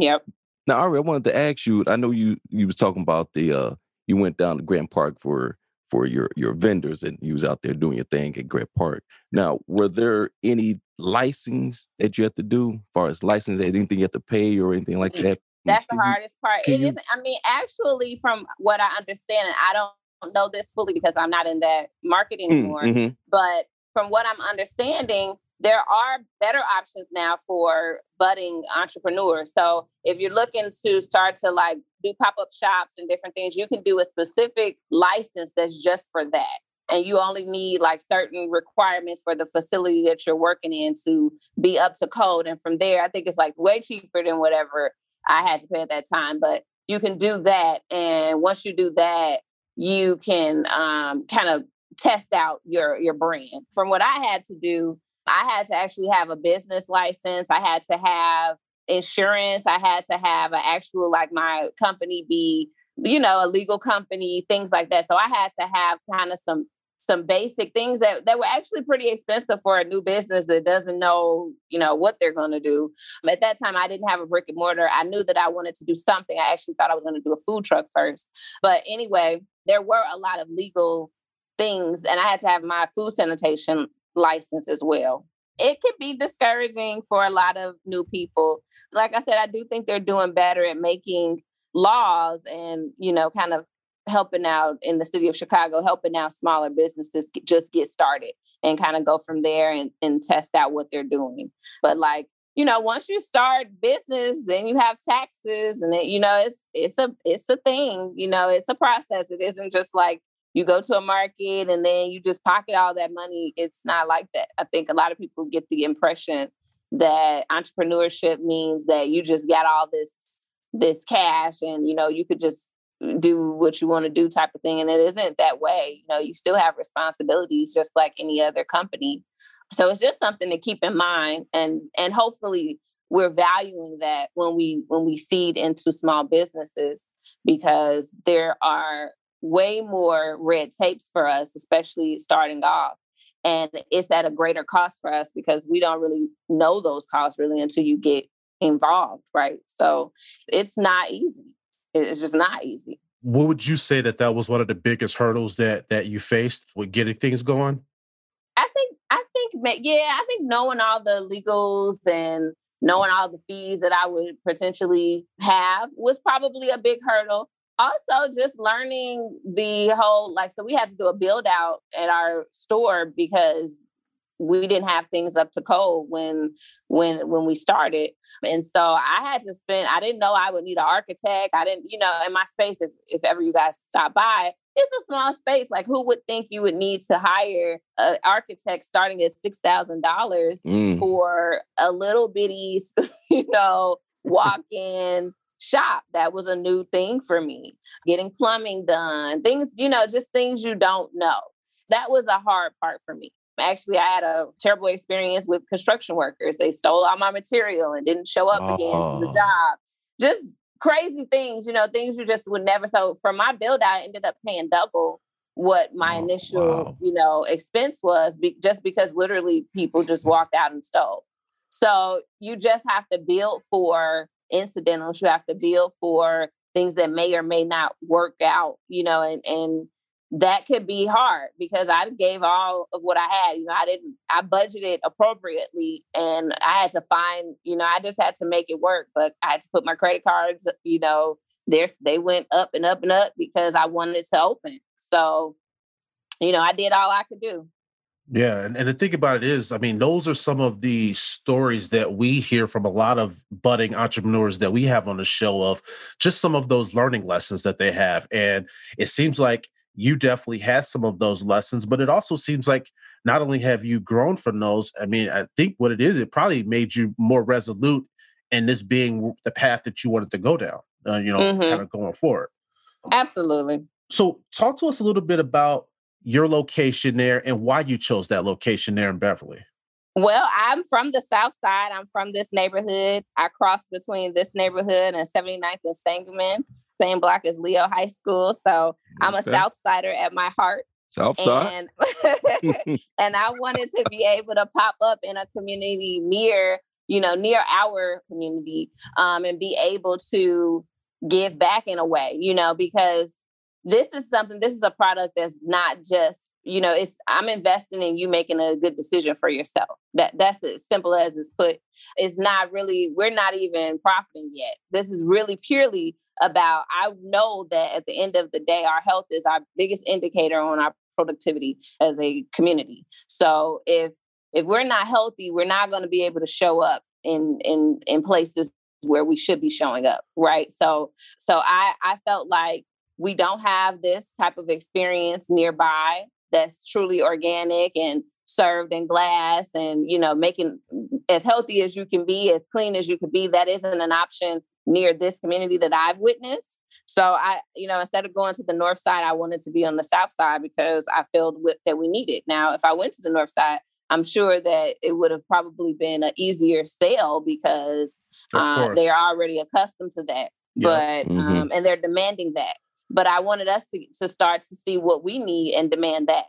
Yep. Now, Ari, I wanted to ask you. I know you you was talking about the uh you went down to Grant Park for for your your vendors and you was out there doing your thing at Grant Park. Now, were there any license that you had to do, as far as license, anything you had to pay or anything like that? That's the hardest part. It you, isn't. I mean, actually, from what I understand, and I don't know this fully because I'm not in that market mm, anymore. Mm-hmm. But from what I'm understanding, there are better options now for budding entrepreneurs. So if you're looking to start to like do pop-up shops and different things, you can do a specific license that's just for that. And you only need like certain requirements for the facility that you're working in to be up to code. And from there, I think it's like way cheaper than whatever I had to pay at that time. But you can do that. And once you do that, you can um, kind of test out your your brand. From what I had to do, I had to actually have a business license. I had to have insurance. I had to have an actual like my company be, you know, a legal company, things like that. So I had to have kind of some some basic things that, that were actually pretty expensive for a new business that doesn't know, you know, what they're going to do. At that time, I didn't have a brick and mortar. I knew that I wanted to do something. I actually thought I was going to do a food truck first. But anyway, there were a lot of legal things, and I had to have my food sanitation license as well. It could be discouraging for a lot of new people. Like I said, I do think they're doing better at making laws and, you know, kind of helping out in the city of Chicago, helping out smaller businesses just get started and kind of go from there and, and test out what they're doing. But like, you know, once you start business, then you have taxes and it, you know, it's it's a it's a thing, you know, it's a process. It isn't just like you go to a market and then you just pocket all that money. It's not like that. I think a lot of people get the impression that entrepreneurship means that you just got all this this cash and you know you could just do what you want to do type of thing and it isn't that way you know you still have responsibilities just like any other company so it's just something to keep in mind and and hopefully we're valuing that when we when we seed into small businesses because there are way more red tapes for us especially starting off and it's at a greater cost for us because we don't really know those costs really until you get involved right so it's not easy it's just not easy. What would you say that that was one of the biggest hurdles that that you faced with getting things going? Think yeah, I think knowing all the legals and knowing all the fees that I would potentially have was probably a big hurdle. Also, just learning the whole like so we had to do a build out at our store because we didn't have things up to code when when when we started and so i had to spend i didn't know i would need an architect i didn't you know in my space if, if ever you guys stop by it's a small space like who would think you would need to hire an architect starting at six thousand dollars mm. for a little bitty you know walk-in shop that was a new thing for me getting plumbing done things you know just things you don't know that was a hard part for me Actually, I had a terrible experience with construction workers. They stole all my material and didn't show up again for the job. Just crazy things, you know, things you just would never. So for my build out, I ended up paying double what my oh, initial, wow. you know, expense was be- just because literally people just walked out and stole. So you just have to build for incidentals. You have to build for things that may or may not work out, you know, and and that could be hard because I gave all of what I had. You know, I didn't, I budgeted appropriately and I had to find, you know, I just had to make it work. But I had to put my credit cards, you know, there's, they went up and up and up because I wanted to open. So, you know, I did all I could do. Yeah, and, and the thing about it is, I mean, those are some of the stories that we hear from a lot of budding entrepreneurs that we have on the show of just some of those learning lessons that they have. And it seems like you definitely had some of those lessons, but it also seems like not only have you grown from those, I mean, I think what it is, it probably made you more resolute in this being the path that you wanted to go down, uh, you know, mm-hmm. kind of going forward. Absolutely. So, talk to us a little bit about your location there and why you chose that location there in Beverly. Well, I'm from the South Side. I'm from this neighborhood. I cross between this neighborhood and 79th and Sangamon same block as Leo High School. So I'm a South Sider at my heart. South Side. And, and I wanted to be able to pop up in a community near, you know, near our community um, and be able to give back in a way, you know, because this is something, this is a product that's not just, you know, it's I'm investing in you making a good decision for yourself. That that's as simple as it's put. It's not really, we're not even profiting yet. This is really purely about I know that at the end of the day, our health is our biggest indicator on our productivity as a community. So if if we're not healthy, we're not going to be able to show up in in in places where we should be showing up, right? So so I I felt like we don't have this type of experience nearby that's truly organic and served in glass and you know making as healthy as you can be as clean as you could be that isn't an option near this community that I've witnessed. So I, you know, instead of going to the north side, I wanted to be on the south side because I felt with, that we needed. Now, if I went to the north side, I'm sure that it would have probably been an easier sale because uh, they're already accustomed to that. But mm-hmm. um, and they're demanding that. But I wanted us to, to start to see what we need and demand that.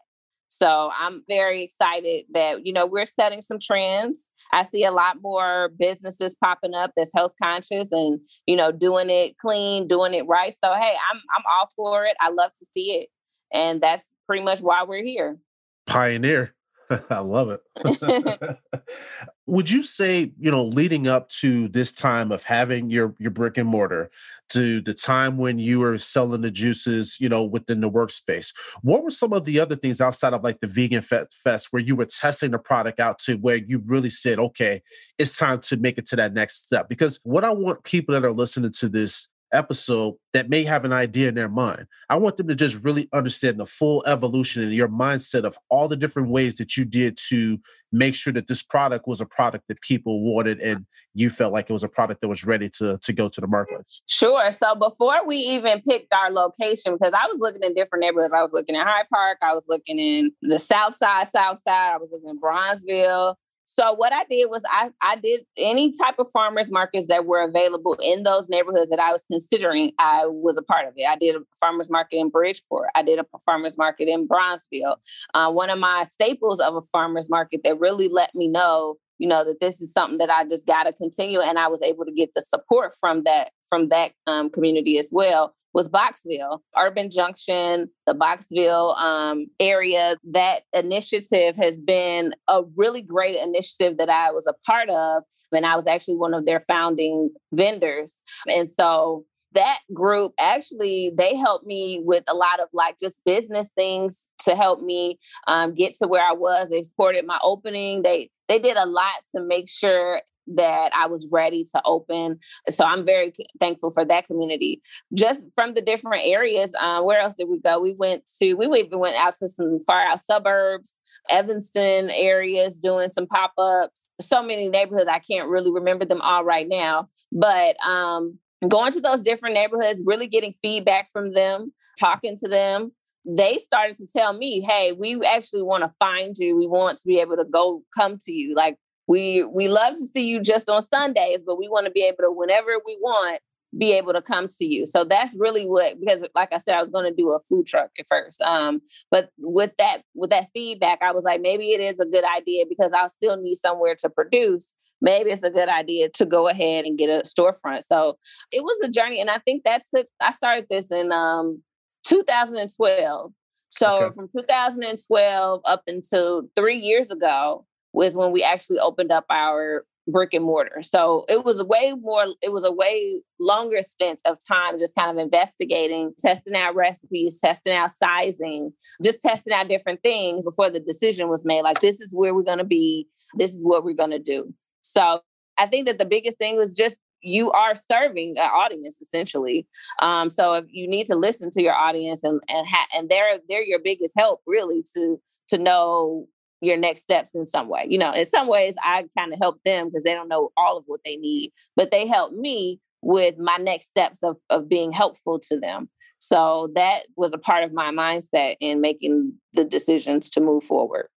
So I'm very excited that, you know, we're setting some trends. I see a lot more businesses popping up that's health conscious and, you know, doing it clean, doing it right. So hey, I'm I'm all for it. I love to see it. And that's pretty much why we're here. Pioneer. I love it. Would you say, you know, leading up to this time of having your your brick and mortar, to the time when you were selling the juices, you know, within the workspace, what were some of the other things outside of like the vegan fest where you were testing the product out to where you really said, okay, it's time to make it to that next step? Because what I want people that are listening to this episode that may have an idea in their mind. I want them to just really understand the full evolution and your mindset of all the different ways that you did to make sure that this product was a product that people wanted and you felt like it was a product that was ready to to go to the markets. Sure. So before we even picked our location, because I was looking in different neighborhoods, I was looking in Hyde Park, I was looking in the South Side, South Side, I was looking in Bronzeville. So what I did was I I did any type of farmers markets that were available in those neighborhoods that I was considering. I was a part of it. I did a farmers market in Bridgeport. I did a farmers market in Bronzeville. Uh, one of my staples of a farmers market that really let me know you know that this is something that i just got to continue and i was able to get the support from that from that um, community as well was boxville. Urban Juncture the boxville um, area that initiative has been a really great initiative that i was a part of and i was actually one of their founding vendors. And so that group actually they helped me with a lot of like just business things to help me um, get to where i was they supported my opening they they did a lot to make sure that I was ready to open. So I'm very thankful for that community. Just from the different areas, uh, where else did we go? We went to, we even went out to some far out suburbs, Evanston areas, doing some pop ups. So many neighborhoods, I can't really remember them all right now. But um, going to those different neighborhoods, really getting feedback from them, talking to them. They started to tell me, "Hey, we actually want to find you. We want to be able to go come to you. Like we we love to see you just on Sundays, but we want to be able to whenever we want be able to come to you. So that's really what because like I said I was going to do a food truck at first. Um but with that with that feedback I was like maybe it is a good idea because I'll still need somewhere to produce maybe it's a good idea to go ahead and get a storefront. So it was a journey. And I think that's it. I started this in um, 2012. So Okay. from 2012 up until three years ago was when we actually opened up our brick and mortar. So it was a way more, it was a way longer stint of time just kind of investigating, testing out recipes, testing out sizing, just testing out different things before the decision was made. Like, this is where we're going to be, this is what we're going to do. So I think that the biggest thing was just you are serving an audience essentially. Um, so if you need to listen to your audience and and ha- and they're they're your biggest help really to to know your next steps in some way. You know, in some ways I kind of help them because they don't know all of what they need, but they help me with my next steps of of being helpful to them. So that was a part of my mindset in making the decisions to move forward.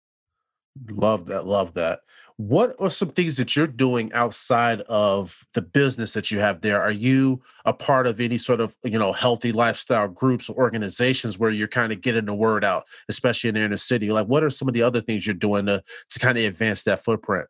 Love that. Love that. What are some things that you're doing outside of the business that you have there? Are you a part of any sort of you know healthy lifestyle groups or organizations where you're kind of getting the word out, especially in the inner city? Like, what are some of the other things you're doing to to kind of advance that footprint?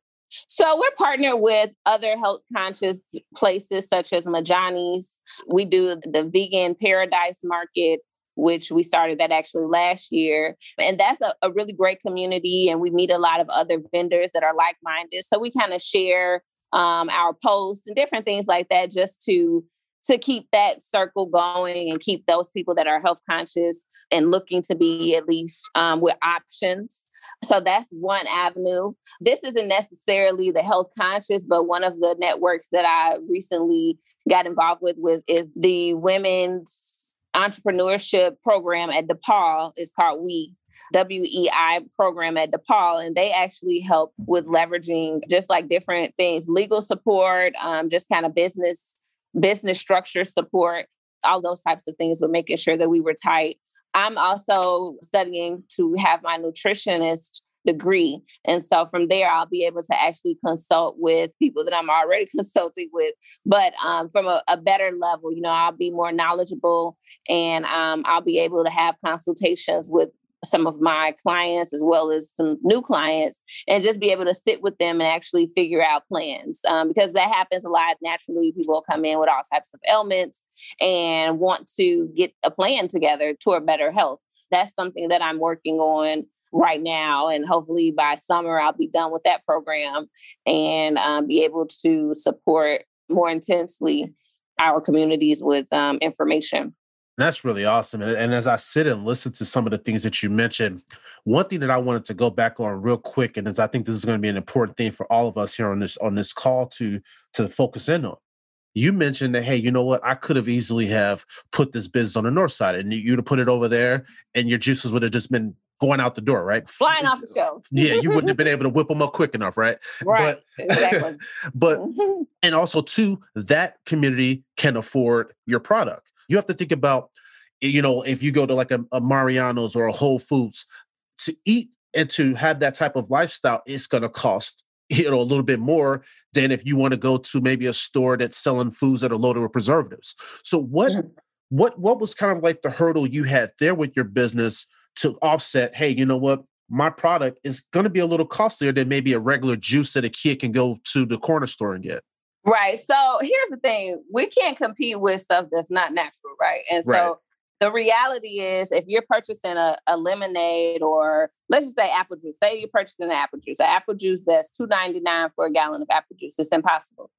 So we're partnered with other health conscious places such as Majani's. We do the vegan paradise market, which we started that actually last year. And that's a, a really great community. And we meet a lot of other vendors that are like-minded. So we kind of share um, our posts and different things like that just to to keep that circle going and keep those people that are health conscious and looking to be at least um, with options. So that's one avenue. This isn't necessarily the health conscious, but one of the networks that I recently got involved with was is the women's entrepreneurship program at DePaul. It's called We. WEI program at DePaul, and they actually help with leveraging just like different things, legal support, um, just kind of business business structure support, all those types of things, with making sure that we were tight. I'm also studying to have my nutritionist degree. And so from there, I'll be able to actually consult with people that I'm already consulting with, but um, from a, a, better level, you know, I'll be more knowledgeable and um, I'll be able to have consultations with some of my clients as well as some new clients and just be able to sit with them and actually figure out plans um, because that happens a lot naturally people come in with all types of ailments and want to get a plan together toward better health that's something that i'm working on right now and hopefully by summer i'll be done with that program and um, be able to support more intensely our communities with um, information that's really awesome. And, and, as I sit and listen to some of the things that you mentioned, one thing that I wanted to go back on real quick, and as I think this is going to be an important thing for all of us here on this on this call to to focus in on. You mentioned that, hey, you know what? I could have easily have put this business on the north side, and you'd have put it over there, and your juices would have just been going out the door, right? Flying off the shelves. yeah, you wouldn't have been able to whip them up quick enough, right? Right. But, exactly. but mm-hmm. and also too, that community can afford your product. You have to think about you know, if you go to like a, a Mariano's or a Whole Foods to eat and to have that type of lifestyle, it's going to cost you know a little bit more than if you want to go to maybe a store that's selling foods that are loaded with preservatives. So what Yeah. what what was kind of like the hurdle you had there with your business to offset? Hey, you know what? My product is going to be a little costlier than maybe a regular juice that a kid can go to the corner store and get. Right. So here's the thing we can't compete with stuff that's not natural, right? And so Right. the reality is if you're purchasing a, a lemonade or let's just say apple juice, say you're purchasing an apple juice, an apple juice that's $2.99 for a gallon of apple juice, it's impossible.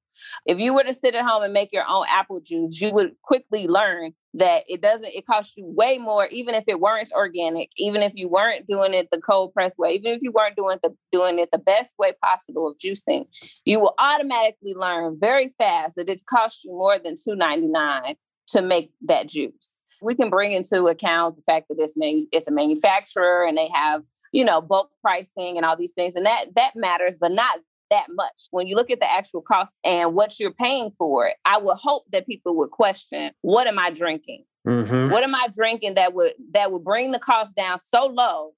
If you were to sit at home and make your own apple juice, you would quickly learn that it doesn't, it costs you way more, even if it weren't organic, even if you weren't doing it the cold press way, even if you weren't doing the doing it the best way possible of juicing, you will automatically learn very fast that it's cost you more than $2.99 to make that juice. We can bring into account the fact that it's manu- it's a manufacturer and they have, you know, bulk pricing and all these things. And that that matters, but not that much. When you look at the actual cost and what you're paying for it, I would hope that people would question, what am I drinking? Mm-hmm. What am I drinking that would that would bring the cost down so low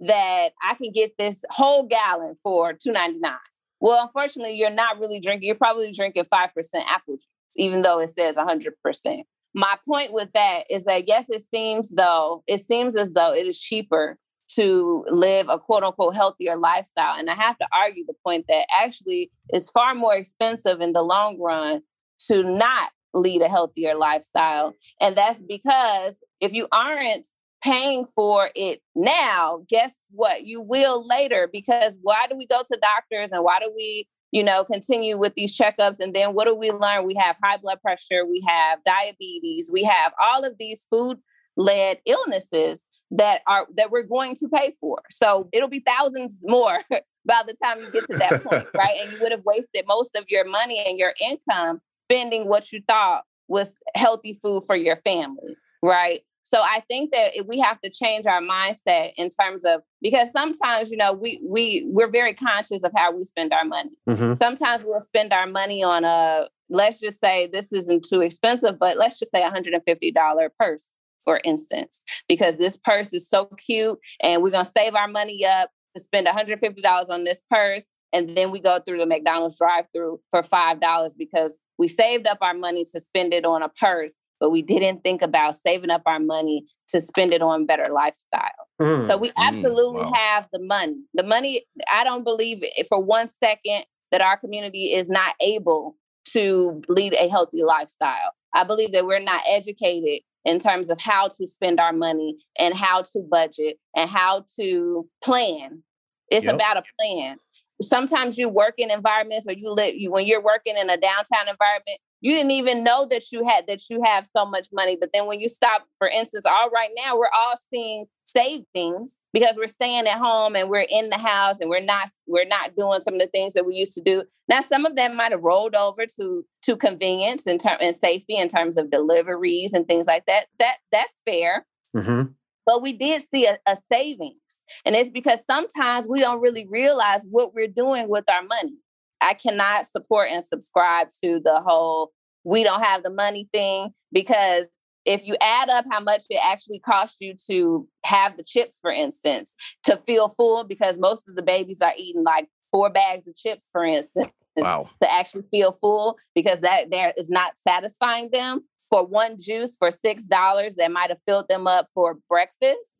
that I can get this whole gallon for two ninety nine? Well, unfortunately, you're not really drinking. You're probably drinking five percent apple juice, even though it says hundred percent. My point with that is that yes, it seems though it seems as though it is cheaper to live a quote unquote healthier lifestyle, and I have to argue the point that actually it's far more expensive in the long run to not lead a healthier lifestyle. And that's because if you aren't paying for it now, guess what? You will later because why do we go to doctors and why do we, you know, continue with these checkups? And then what do we learn? We have high blood pressure, we have diabetes, we have all of these food led illnesses that are that we're going to pay for. So it'll be thousands more by the time you get to that point, right? And you would have wasted most of your money and your income spending what you thought was healthy food for your family, right? So I think that we have to change our mindset in terms of because sometimes you know we we we're very conscious of how we spend our money. Mm-hmm. Sometimes we'll spend our money on a let's just say this isn't too expensive, but let's just say a hundred and fifty dollar purse for instance, because this purse is so cute and we're gonna save our money up to spend one hundred fifty dollars on this purse, and then we go through the McDonald's drive-through for five dollars because we saved up our money to spend it on a purse but we didn't think about saving up our money to spend it on better lifestyle. Mm. So we mm, absolutely mm, wow. have the money. The money, I don't believe for one second that our community is not able to lead a healthy lifestyle. I believe that we're not educated in terms of how to spend our money and how to budget and how to plan. It's yep. about a plan. Sometimes you work in environments or you live you when you're working in a downtown environment, you didn't even know that you had that you have so much money but then when you stop for instance all right now we're all seeing savings because we're staying at home and we're in the house and we're not we're not doing some of the things that we used to do. Now some of them might have rolled over to to convenience and term and safety in terms of deliveries and things like that. That that's fair. Mm-hmm. but we did see a, a savings. And it's because sometimes we don't really realize what we're doing with our money I cannot support and subscribe to the whole we don't have the money thing because if you add up how much it actually costs you to have the chips, for instance, to feel full, because most of the babies are eating like four bags of chips, for instance, wow. to actually feel full, because that there is not satisfying them for one juice for six dollars that might have filled them up for breakfast.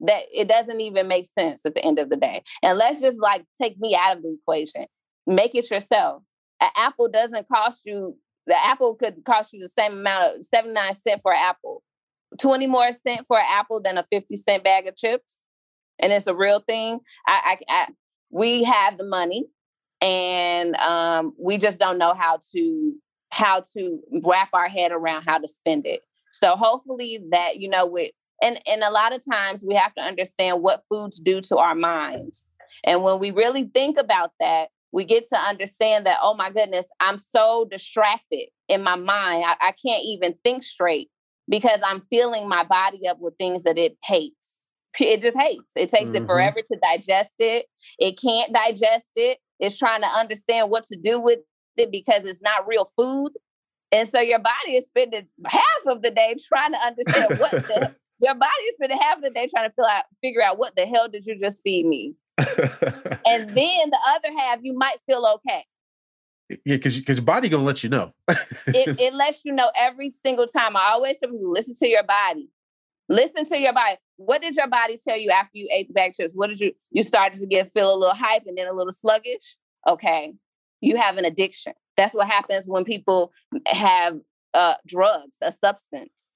That it doesn't even make sense at the end of the day. And let's just like take me out of the equation make it yourself. An apple doesn't cost you, the apple could cost you the same amount of 79 cent for an apple. 20 more cent for an apple than a 50 cent bag of chips. And it's a real thing. I, I, I we have the money and um, we just don't know how to how to wrap our head around how to spend it. So hopefully that, you know, with and and a lot of times we have to understand what foods do to our minds. And when we really think about that, we get to understand that, oh my goodness, I'm so distracted in my mind. I, I can't even think straight because I'm filling my body up with things that it hates. It just hates. It takes mm-hmm. it forever to digest it. It can't digest it. It's trying to understand what to do with it because it's not real food. And so your body is spending half of the day trying to understand what the your body is spending half of the day trying to out, figure out what the hell did you just feed me? And then the other half, you might feel okay. Yeah, because because your body gonna let you know. it, it lets you know every single time. I always tell people, listen to your body. Listen to your body. What did your body tell you after you ate the bag chips? What did you you started to get feel a little hype and then a little sluggish? Okay, you have an addiction. That's what happens when people have uh, drugs, a substance.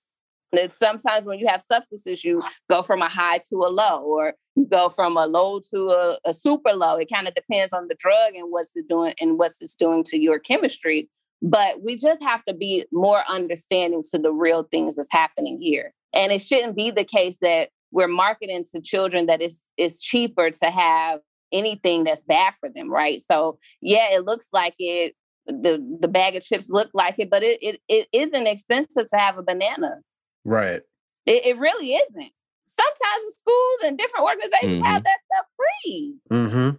It's sometimes when you have substances, you go from a high to a low, or you go from a low to a, a super low. It kind of depends on the drug and what's it doing and what's it's doing to your chemistry. But we just have to be more understanding to the real things that's happening here. And it shouldn't be the case that we're marketing to children that it's it's cheaper to have anything that's bad for them, right? So yeah, it looks like it the the bag of chips look like it, but it it, it isn't expensive to have a banana. Right. It, it really isn't. Sometimes the schools and different organizations mm-hmm. have that stuff free. Mm-hmm.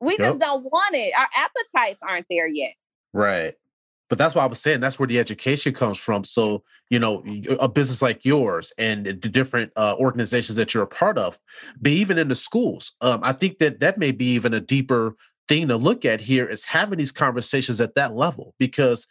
We yep. just don't want it. Our appetites aren't there yet. Right. But that's why I was saying that's where the education comes from. So, you know, a business like yours and the different uh, organizations that you're a part of, but even in the schools, um, I think that that may be even a deeper thing to look at here is having these conversations at that level because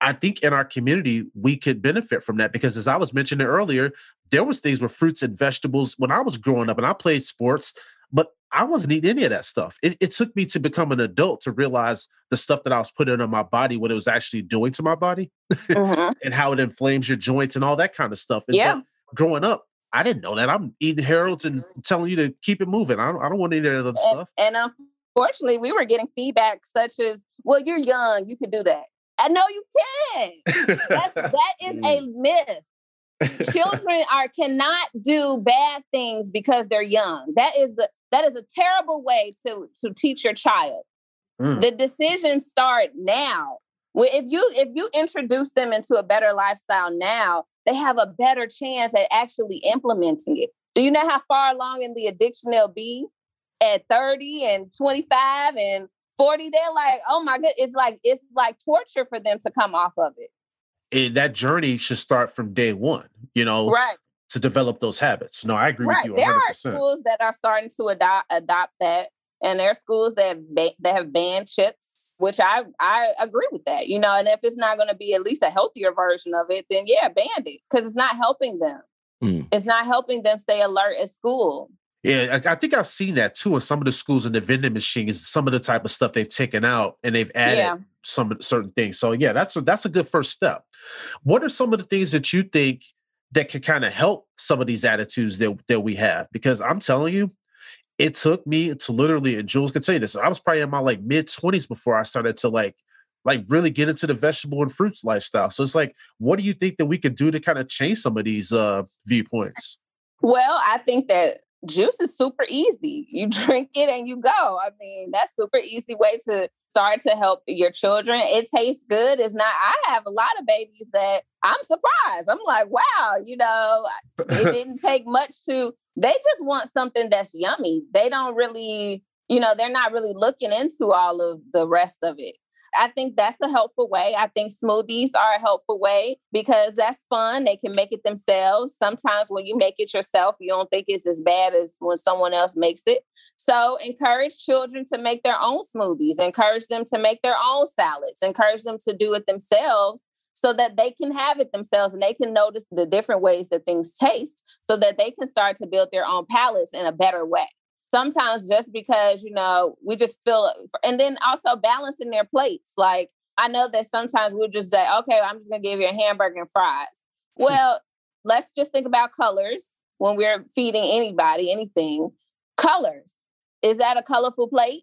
I think in our community we could benefit from that because as I was mentioning earlier, there was things with fruits and vegetables when I was growing up and I played sports, but I wasn't eating any of that stuff. It, it took me to become an adult to realize the stuff that I was putting on my body, what it was actually doing to my body, mm-hmm. and how it inflames your joints and all that kind of stuff. And yeah. growing up, I didn't know that. I'm eating Harold's and telling you to keep it moving. I don't, I don't want any of that other and, stuff. And unfortunately, we were getting feedback such as, "Well, you're young, you could do that." I know you can. That's, that is a myth. Children are cannot do bad things because they're young. That is the that is a terrible way to to teach your child. Mm. The decisions start now. If you if you introduce them into a better lifestyle now, they have a better chance at actually implementing it. Do you know how far along in the addiction they'll be at 30 and 25 and 40? They're like, oh my god, it's like it's like torture for them to come off of it. And that journey should start from day one, you know, Right. to develop those habits. No, I agree right. with you There 100%. are schools that are starting to adopt adopt that, and there are schools that have ba- that have banned chips, which I I agree with that. You know, and if it's not going to be at least a healthier version of it, then yeah, ban it because it's not helping them. Mm. It's not helping them stay alert at school. Yeah, I, I think I've seen that too in some of the schools in the vending machines. Some of the type of stuff they've taken out and they've added Yeah. some certain things. So yeah, that's a, that's a good first step. What are some of the things that you think that can kind of help some of these attitudes that that we have? Because I'm telling you, it took me to literally, and Jules could say this. I was probably in my like mid twenties before I started to like like really get into the vegetable and fruits lifestyle. So it's like, what do you think that we could do to kind of change some of these uh viewpoints? Well, I think that juice is super easy. You drink it and you go. I mean, that's super easy way to start to help your children. It tastes good. It's not. I have a lot of babies that I'm surprised. I'm like, wow, you know, it didn't take much to. They just want something that's yummy. They don't really, you know, they're not really looking into all of the rest of it. I think that's a helpful way. I think smoothies are a helpful way because that's fun. They can make it themselves. Sometimes when you make it yourself, you don't think it's as bad as when someone else makes it. So encourage children to make their own smoothies, encourage them to make their own salads, encourage them to do it themselves so that they can have it themselves and they can notice the different ways that things taste so that they can start to build their own palates in a better way sometimes just because you know we just feel and then also balancing their plates like i know that sometimes we'll just say okay i'm just to give you a hamburger and fries. Well let's just think about colors when we're feeding anybody anything. Colors is that a colorful plate?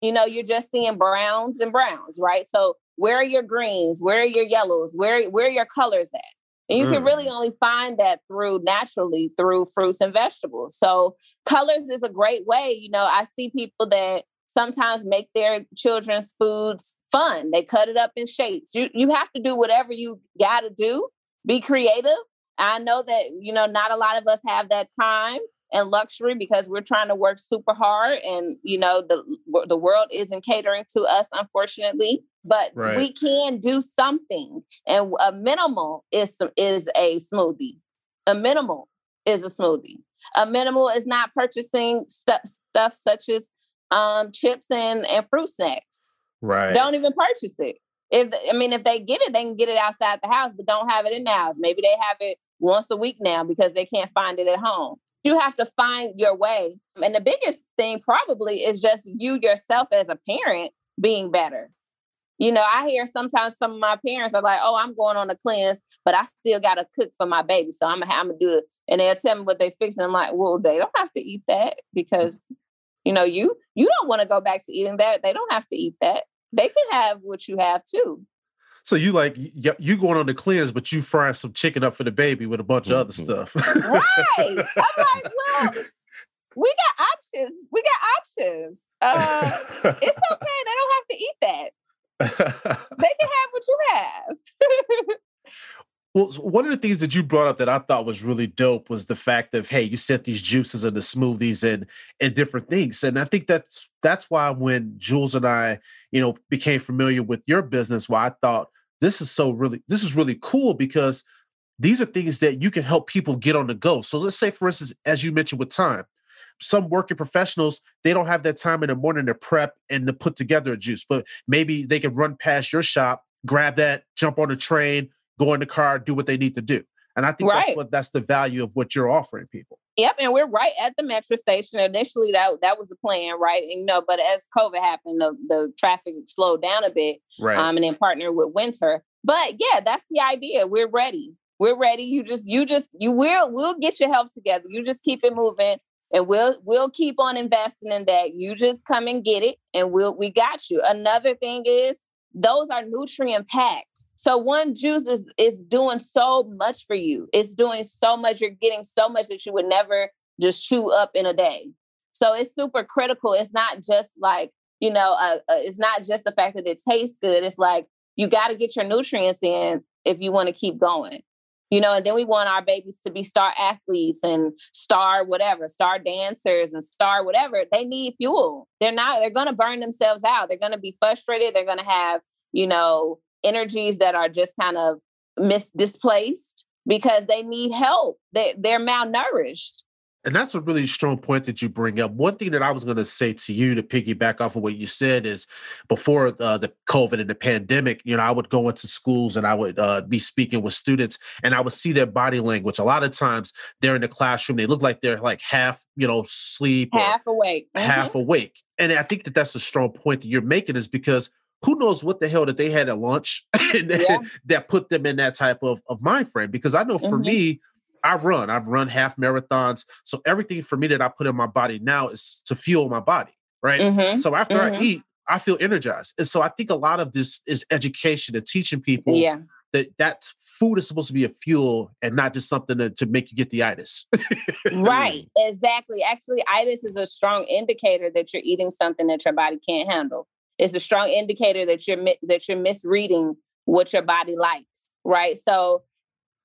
You know you're just seeing browns and browns right? So where are your greens? Where are your yellows? Where where are your colors at and you can mm. really only find that through naturally through fruits and vegetables. So colors is a great way. You know, I see people that sometimes make their children's foods fun. They cut it up in shapes. You you have to do whatever you got to do. Be creative. I know that you know not a lot of us have that time and luxury because we're trying to work super hard and you know the the world isn't catering to us unfortunately but Right. we can do something and a minimal is is a smoothie. A minimal is a smoothie. A minimal is not purchasing stuff stuff such as um chips and and fruit snacks. Right. don't even purchase it. If i mean if they get it they can get it outside the house but don't have it in the house. Maybe they have it once a week now because they can't find it at home you have to find your way. And the biggest thing probably is just you yourself as a parent being better. You know i hear sometimes some of my parents are like oh i'm going on a cleanse but i still got to cook for my baby so i'm gonna I'm gonna do it. And they'll tell me what they fixing i'm like well they don't have to eat that because you know you you don't want to go back to eating that. They don't have to eat that. They can have what you have too So you like y- you going on the cleanse, but you frying some chicken up for the baby with a bunch of other Mhm. stuff. right. I'm like well we got options. We got options. Uh it's okay. They don't have to eat that. They can have what you have well, one of the things that you brought up that I thought was really dope was the fact of hey, you set these juices and the smoothies and and different things, and I think that's that's why when Jules and I, you know, became familiar with your business, why I thought this is so really this is really cool because these are things that you can help people get on the go. So let's say, for instance, as you mentioned with time, some working professionals they don't have that time in the morning to prep and to put together a juice, but maybe they can run past your shop, grab that, jump on a train, go in the car, do what they need to do. And I think that's what that's the value of what you're offering people. Yep, and we're right at the metro station. Initially, that that was the plan, right? And, you know, but as COVID happened, the, the traffic slowed down a bit, Right. um, and then partner with Winter. But yeah, that's the idea. We're ready. We're ready. You just, you just, you will, we'll get your health together. You just keep it moving and we'll we'll keep on investing in that. You just come and get it and we'll we got you. Another thing is those are nutrient packed. So one juice is is doing so much for you. It's doing so much. You're getting so much that you would never just chew up in a day. So it's super critical. It's not just like you know, uh, uh, it's not just the fact that it tastes good. It's like you got to get your nutrients in if you want to keep going you know, and then we want our babies to be star athletes and star whatever, star dancers and star whatever. They need fuel. They're not, they're going to burn themselves out. They're going to be frustrated. They're going to have, you know, energies that are just kind of mis displaced because they need help. They, they're malnourished and that's a really strong point that you bring up. One thing that I was going to say to you to piggyback off of what you said is before uh, the COVID and the pandemic, you know, I would go into schools and I would uh, be speaking with students and I would see their body language. A lot of times they're in the classroom, they look like they're like half, you know, sleep, half awake, mm-hmm. half awake. And I think that that's a strong point that you're making is because who knows what the hell that they had at lunch yeah. that put them in that type of, of mind frame? Because I know for mm-hmm. me, I run. I've run half marathons. So everything for me that I put in my body now is to fuel my body. Right. Mm-hmm. So after mm-hmm. I eat, I feel energized. And so I think a lot of this is education and teaching people yeah. that that food is supposed to be a fuel and not just something to, to make you get the itis. right. Exactly. Actually, itis is a strong indicator that you're eating something that your body can't handle. It's a strong indicator that you're that you're misreading what your body likes. Right. So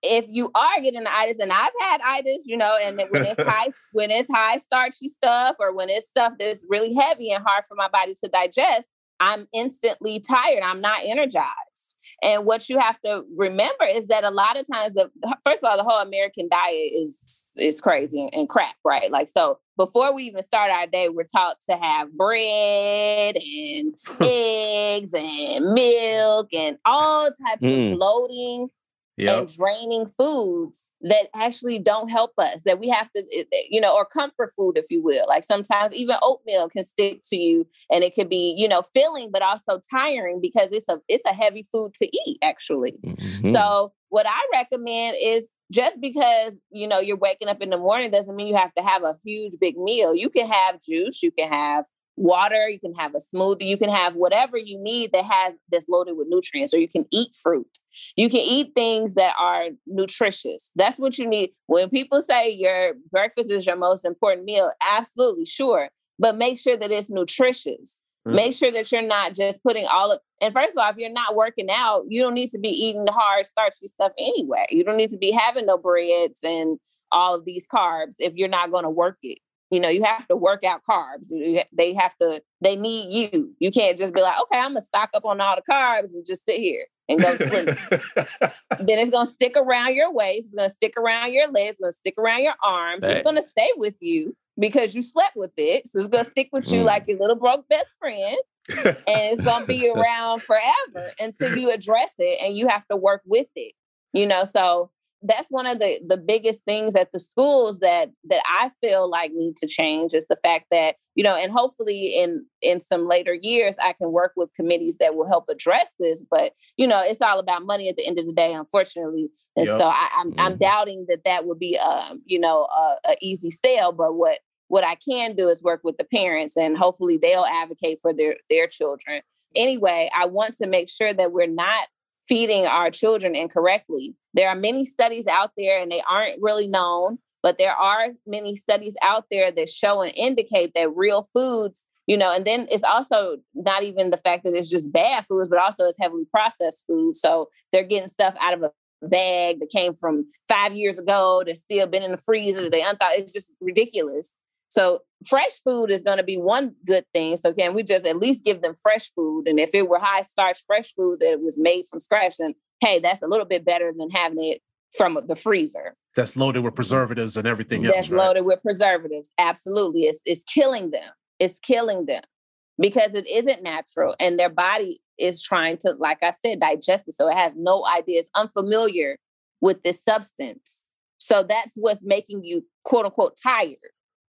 if you are getting the itis, and I've had itis, you know, and when it's high, when it's high starchy stuff, or when it's stuff that's really heavy and hard for my body to digest, I'm instantly tired. I'm not energized. And what you have to remember is that a lot of times, the first of all, the whole American diet is is crazy and crap, right? Like so, before we even start our day, we're taught to have bread and eggs and milk and all types mm. of bloating yep. and draining foods that actually don't help us that we have to eh, eh, you know or comfort food if you will like sometimes even oatmeal can stick to you and it can be you know filling but also tiring because it's a it's a heavy food to eat actually mm-hmm. so what i recommend is just because you know you're waking up in the morning doesn't mean you have to have a huge big meal you can have juice you can have water, you can have a smoothie, you can have whatever you need that has that's loaded with nutrients, or you can eat fruit. You can eat things that are nutritious. That's what you need. When people say your breakfast is your most important meal, absolutely sure. But make sure that it's nutritious. Mm. Make sure that you're not just putting all of and first of all, if you're not working out, you don't need to be eating the hard, starchy stuff anyway. You don't need to be having no breads and all of these carbs if you're not going to work it you know you have to work out carbs they have to they need you you can't just be like okay i'm gonna stock up on all the carbs and just sit here and go sleep then it's gonna stick around your waist it's gonna stick around your legs it's gonna stick around your arms Dang. it's gonna stay with you because you slept with it so it's gonna stick with you mm. like your little broke best friend and it's gonna be around forever until you address it and you have to work with it you know so that's one of the the biggest things at the schools that that I feel like need to change is the fact that you know and hopefully in in some later years I can work with committees that will help address this but you know it's all about money at the end of the day unfortunately and yep. so I, am I'm, mm-hmm. I'm doubting that that would be um you know a, a easy sale but what what I can do is work with the parents and hopefully they'll advocate for their their children anyway I want to make sure that we're not feeding our children incorrectly. There are many studies out there and they aren't really known, but there are many studies out there that show and indicate that real foods, you know, and then it's also not even the fact that it's just bad foods, but also it's heavily processed food. So they're getting stuff out of a bag that came from five years ago that's still been in the freezer. They unthought it's just ridiculous. So fresh food is going to be one good thing. So can we just at least give them fresh food? And if it were high starch fresh food that was made from scratch, then hey, that's a little bit better than having it from the freezer. That's loaded with preservatives and everything that's else. That's loaded with preservatives. Absolutely. It's it's killing them. It's killing them because it isn't natural and their body is trying to, like I said, digest it. So it has no idea. It's unfamiliar with this substance. So that's what's making you quote unquote tired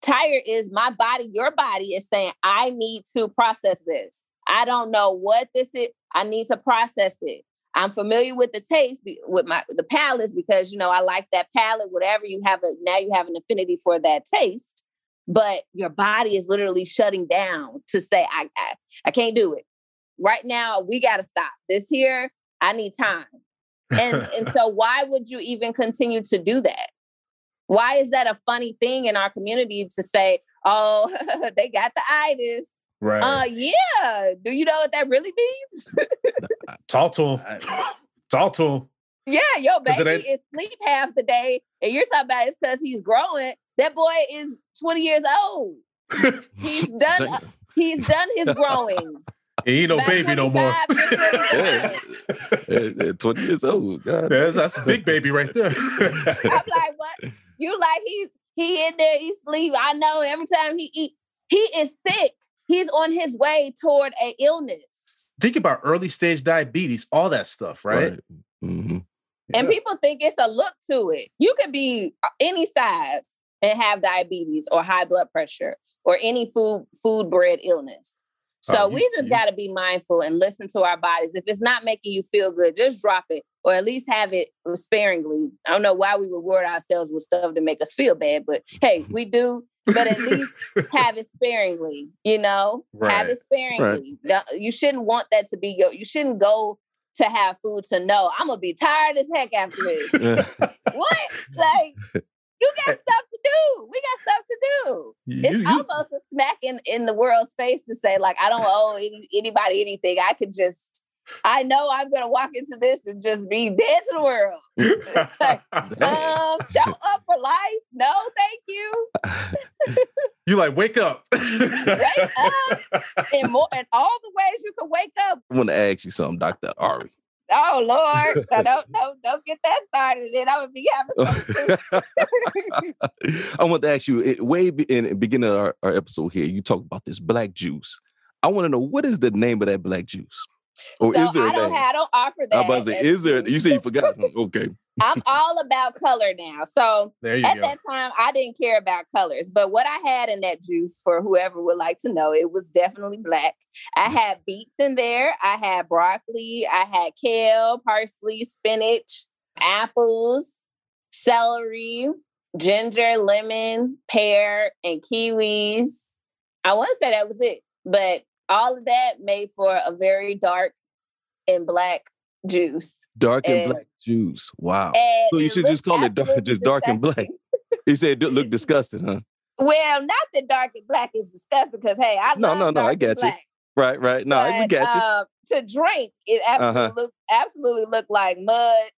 Tired is my body, your body is saying, I need to process this. I don't know what this is. I need to process it. I'm familiar with the taste with my the palate because you know I like that palate. Whatever you have, a now you have an affinity for that taste, but your body is literally shutting down to say I I, I can't do it right now. We got to stop this here. I need time, and and so why would you even continue to do that? Why is that a funny thing in our community to say, oh, they got the itis? Right. Uh, yeah. Do you know what that really means? Talk to him. Talk to him. Yeah, your 'Cause it baby ain't- is sleep half the day, and you're talking about it's because he's growing. That boy is 20 years old. He's done. Damn. He's done his growing. He ain't no By baby no more. Yeah. Yeah, yeah, 20 years old. God. that's, that's a big baby right there. I'm like, what? You like he's he in there, he sleep. I know every time he eat, he is sick. He's on his way toward a illness. Think about early stage diabetes, all that stuff, right? Mhm. And people think it's a look to it. You could be uh, any size and have diabetes or high blood pressure or any food food bred illness. So Oh, you- we just got to be mindful and listen to our bodies. If it's not making you feel good, just drop it or at least have it sparingly. I don't know why we reward ourselves with stuff to make us feel bad, but hey, mm-hmm. we do. But at least have it sparingly, you know, have it sparingly. Now, You shouldn't want that to be your, you shouldn't go to have food to know I'm gonna be tired as heck after this. what? Like, you got stuff to do. We got stuff to do. You- It's you- almost a smack in, in the world's face to say, like, I don't owe any, anybody anything. I could just, I know I'm gonna walk into this and just be dead to the world. Um, show up for life. No, thank you. you like wake up. Wake up. In more in all the ways you can wake up. I want to ask you something, Dr. Ari. Oh Lord. No, don't don't don't get that started. Then I would be having something. I want to ask you, it, way be- in the beginning of our, our episode here, you talk about this black juice. I want to know what is the name of that black juice? Or so is there I don't have, I don't offer that. About to say, is there? You say you forgot. Okay. I'm all about color now. So at go. that time, I didn't care about colors, but what I had in that juice, for whoever would like to know, it was definitely black. I mm. had beets in there. I had broccoli. I had kale, parsley, spinach, apples, celery, ginger, lemon, pear, and kiwis. I want to say that was it, but all of that made for a very dark and black juice. Dark and And- black juice. Wow. So you should just call it dark- just dark and black. He said it looked disgusting, huh? Well, not that dark and black is disgusting because hey, I No, no, no, I get you. black. Right, right. No, we got you. um, to drink, it absolutely Uh-huh. looked absolutely looked like mud,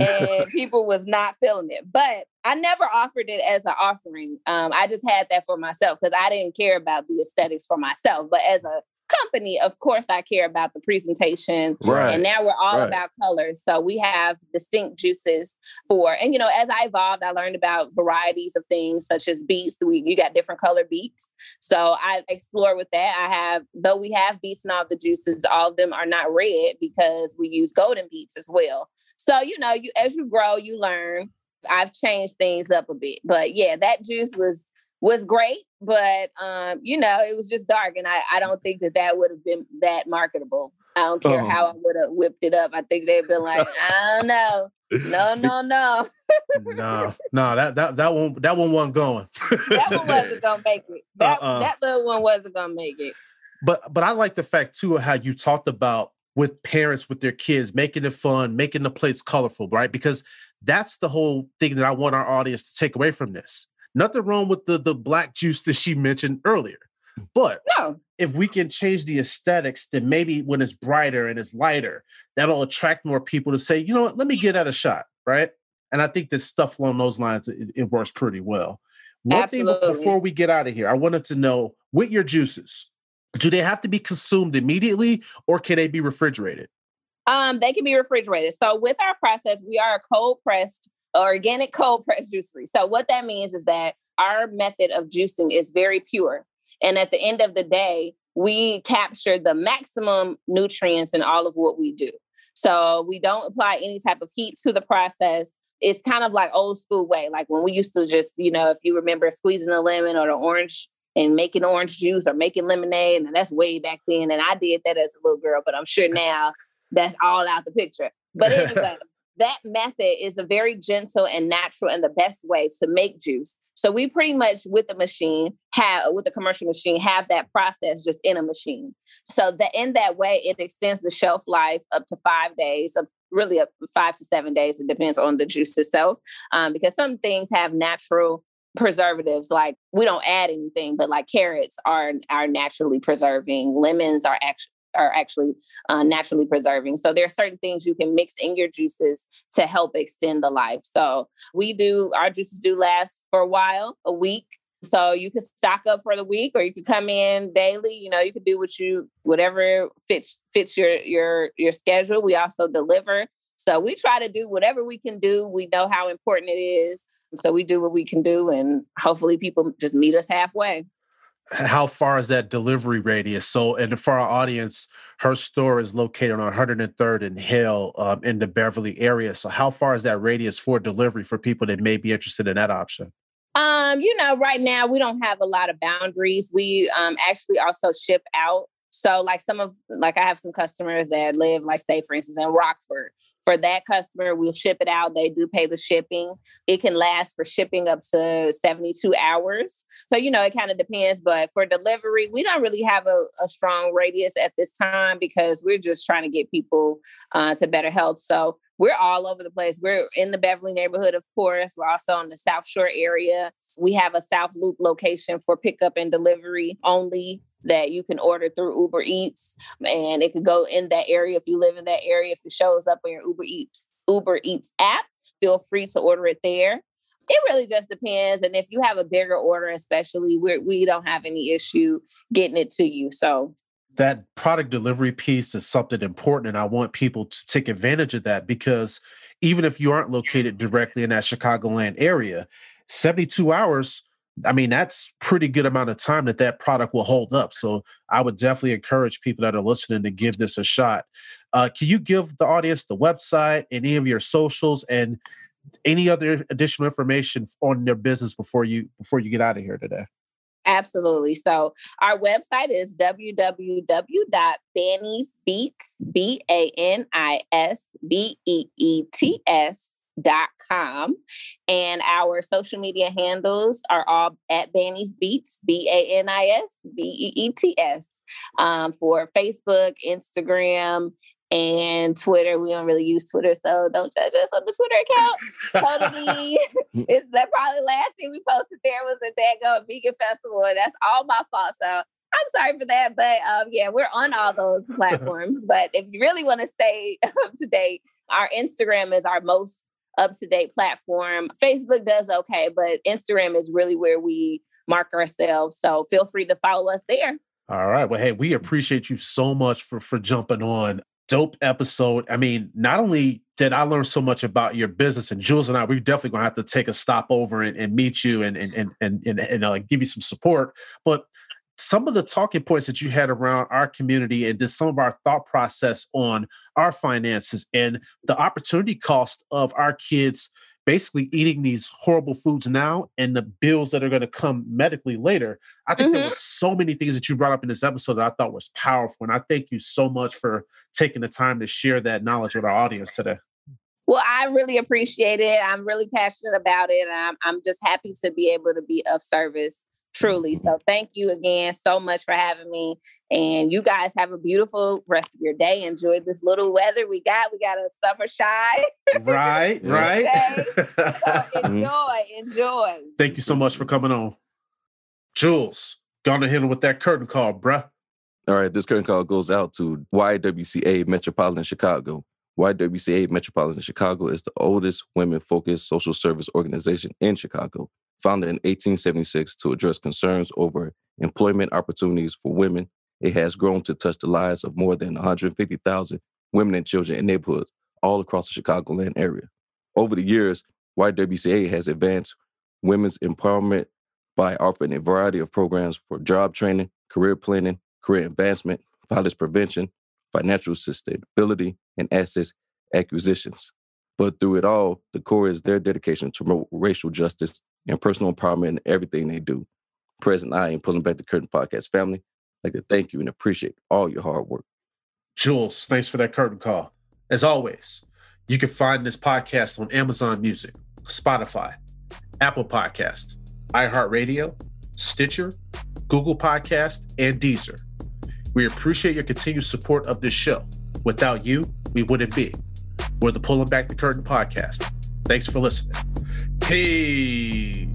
and people was not feeling it. But I never offered it as an offering. Um, I just had that for myself because I didn't care about the aesthetics for myself. But as a company, of course, I care about the presentation. right. And now we're all right. about colors. So we have distinct juices for, and you know, as I evolved, I learned about varieties of things such as beets. We, you got different color beets. So I explore with that. I have, though we have beets in all the juices, all of them are not red because we use golden beets as well. So, you know, you as you grow, you learn. I've changed things up a bit. But yeah, that juice was was great, but um, you know, it was just dark, and I, I don't think that that would have been that marketable. I don't care Oh. how I would have whipped it up. I think they'd been like, I don't know, no, no, no, no, no, that that that one that one wasn't going. that one wasn't gonna make it. Uh, that Uh-uh. that little one wasn't gonna make it. but but I like the fact too of how you talked about with parents with their kids making it fun, making the plates colorful, right? Because that's the whole thing that I want our audience to take away from this. Nothing wrong with the the black juice that she mentioned earlier, but No, if we can change the aesthetics, then maybe when it's brighter and it's lighter, that'll attract more people to say, you know what, let me get at a shot, right? And I think that stuff along those lines it, it works pretty well. One thing before we get out of here, I wanted to know with your juices, do they have to be consumed immediately or can they be refrigerated? Um, they can be refrigerated. So with our process, we are a cold pressed, organic cold pressed juicery. So what that means is that our method of juicing is very pure. And at the end of the day, we capture the maximum nutrients in all of what we do. So we don't apply any type of heat to the process. It's kind of like old school way, like when we used to just, you know, if you remember squeezing the lemon or the orange and making orange juice or making lemonade, and that's way back then. And I did that as a little girl, but I'm sure now that's all out the picture. But anyway, that method is a very gentle and natural and the best way to make juice. So we pretty much with the machine have with the commercial machine have that process just in a machine. So that in that way it extends the shelf life up to five days, up really up five to seven days. It depends on the juice itself, um, because some things have natural preservatives like we don't add anything but like carrots are are naturally preserving lemons are actually are actually uh, naturally preserving. So there are certain things you can mix in your juices to help extend the life. So we do our juices do last for a while, a week. So you can stock up for the week or you could come in daily. You know, you could do what you whatever fits fits your your your schedule. We also deliver. So we try to do whatever we can do. We know how important it is. So we do what we can do and hopefully people just meet us halfway how far is that delivery radius? So, and for our audience, her store is located on 103rd and Hill um, in the Beverly area. So, how far is that radius for delivery for people that may be interested in that option? Um, you know, right now we don't have a lot of boundaries. We um, actually also ship out so like some of like I have some customers that live like say for instance in Rockford. For that customer, we'll ship it out. They do pay the shipping. It can last for shipping up to 72 hours. So you know, it kind of depends. But for delivery, we don't really have a, a, strong radius at this time because we're just trying to get people uh, to better health. So we're all over the place. We're in the Beverly neighborhood, of course. We're also in the South Shore area. We have a South Loop location for pickup and delivery only that you can order through Uber Eats and it could go in that area if you live in that area. If it shows up on your Uber Eats Uber Eats app, feel free to order it there. It really just depends. And if you have a bigger order, especially, we we don't have any issue getting it to you. So that product delivery piece is something important and i want people to take advantage of that because even if you aren't located directly in that chicagoland area 72 hours I mean, that's pretty good amount of time that that product will hold up. So I would definitely encourage people that are listening to give this a shot. Uh, can you give the audience the website, any of your socials, and any other additional information on their business before you before you get out of here today? Absolutely. So our website is www.banisbeets, B A N I S B E E T S dot com and our social media handles are all at Banis Beets, b-a-n-i-s b-e-e-t-s um, for facebook instagram and twitter we don't really use twitter so don't judge us on the twitter account totally it's that probably last thing we posted there was a dago vegan festival and that's all my fault so I'm sorry for that, but um, yeah, we're on all those platforms. but if you really want to stay up to date, our Instagram is our most up to date platform. Facebook does okay, but Instagram is really where we mark ourselves. So feel free to follow us there. All right. Well, hey, we appreciate you so much for for jumping on. Dope episode. I mean, not only did I learn so much about your business, and Jules and I, we're definitely gonna have to take a stop over and, and meet you and and and and, and, and uh, give you some support. But some of the talking points that you had around our community and just some of our thought process on our finances and the opportunity cost of our kids basically eating these horrible foods now and the bills that are going to come medically later. I think mm-hmm. there were so many things that you brought up in this episode that I thought was powerful. And I thank you so much for taking the time to share that knowledge with our audience today. Well, I really appreciate it. I'm really passionate about it. And I'm, I'm just happy to be able to be of service truly. So thank you again so much for having me. And you guys have a beautiful rest of your day. Enjoy this little weather we got. We got a summer shy. Right, right. so mm-hmm. enjoy, enjoy. Thank you so much for coming on. Jules, gonna hit him with that curtain call, bruh. All right, this curtain call goes out to YWCA Metropolitan Chicago. YWCA Metropolitan Chicago is the oldest women focused social service organization in Chicago founded in 1876 to address concerns over employment opportunities for women, it has grown to touch the lives of more than 150,000 women and children in neighborhoods all across the Chicagoland area. Over the years, YWCA has advanced women's empowerment by offering a variety of programs for job training, career planning, career advancement, violence prevention, financial sustainability, and assets acquisitions. But through it all, the core is their dedication to racial justice and personal empowerment in everything they do. President I am Pulling Back the Curtain podcast family. I'd like to thank you and appreciate all your hard work. Jules, thanks for that curtain call. As always, You can find this podcast on Amazon Music, Spotify, Apple Podcast, iHeartRadio, Stitcher, Google Podcast, and Deezer. We appreciate your continued support of this show. Without you, we wouldn't be. We're the Pulling Back the Curtain podcast. Thanks for listening. Peace.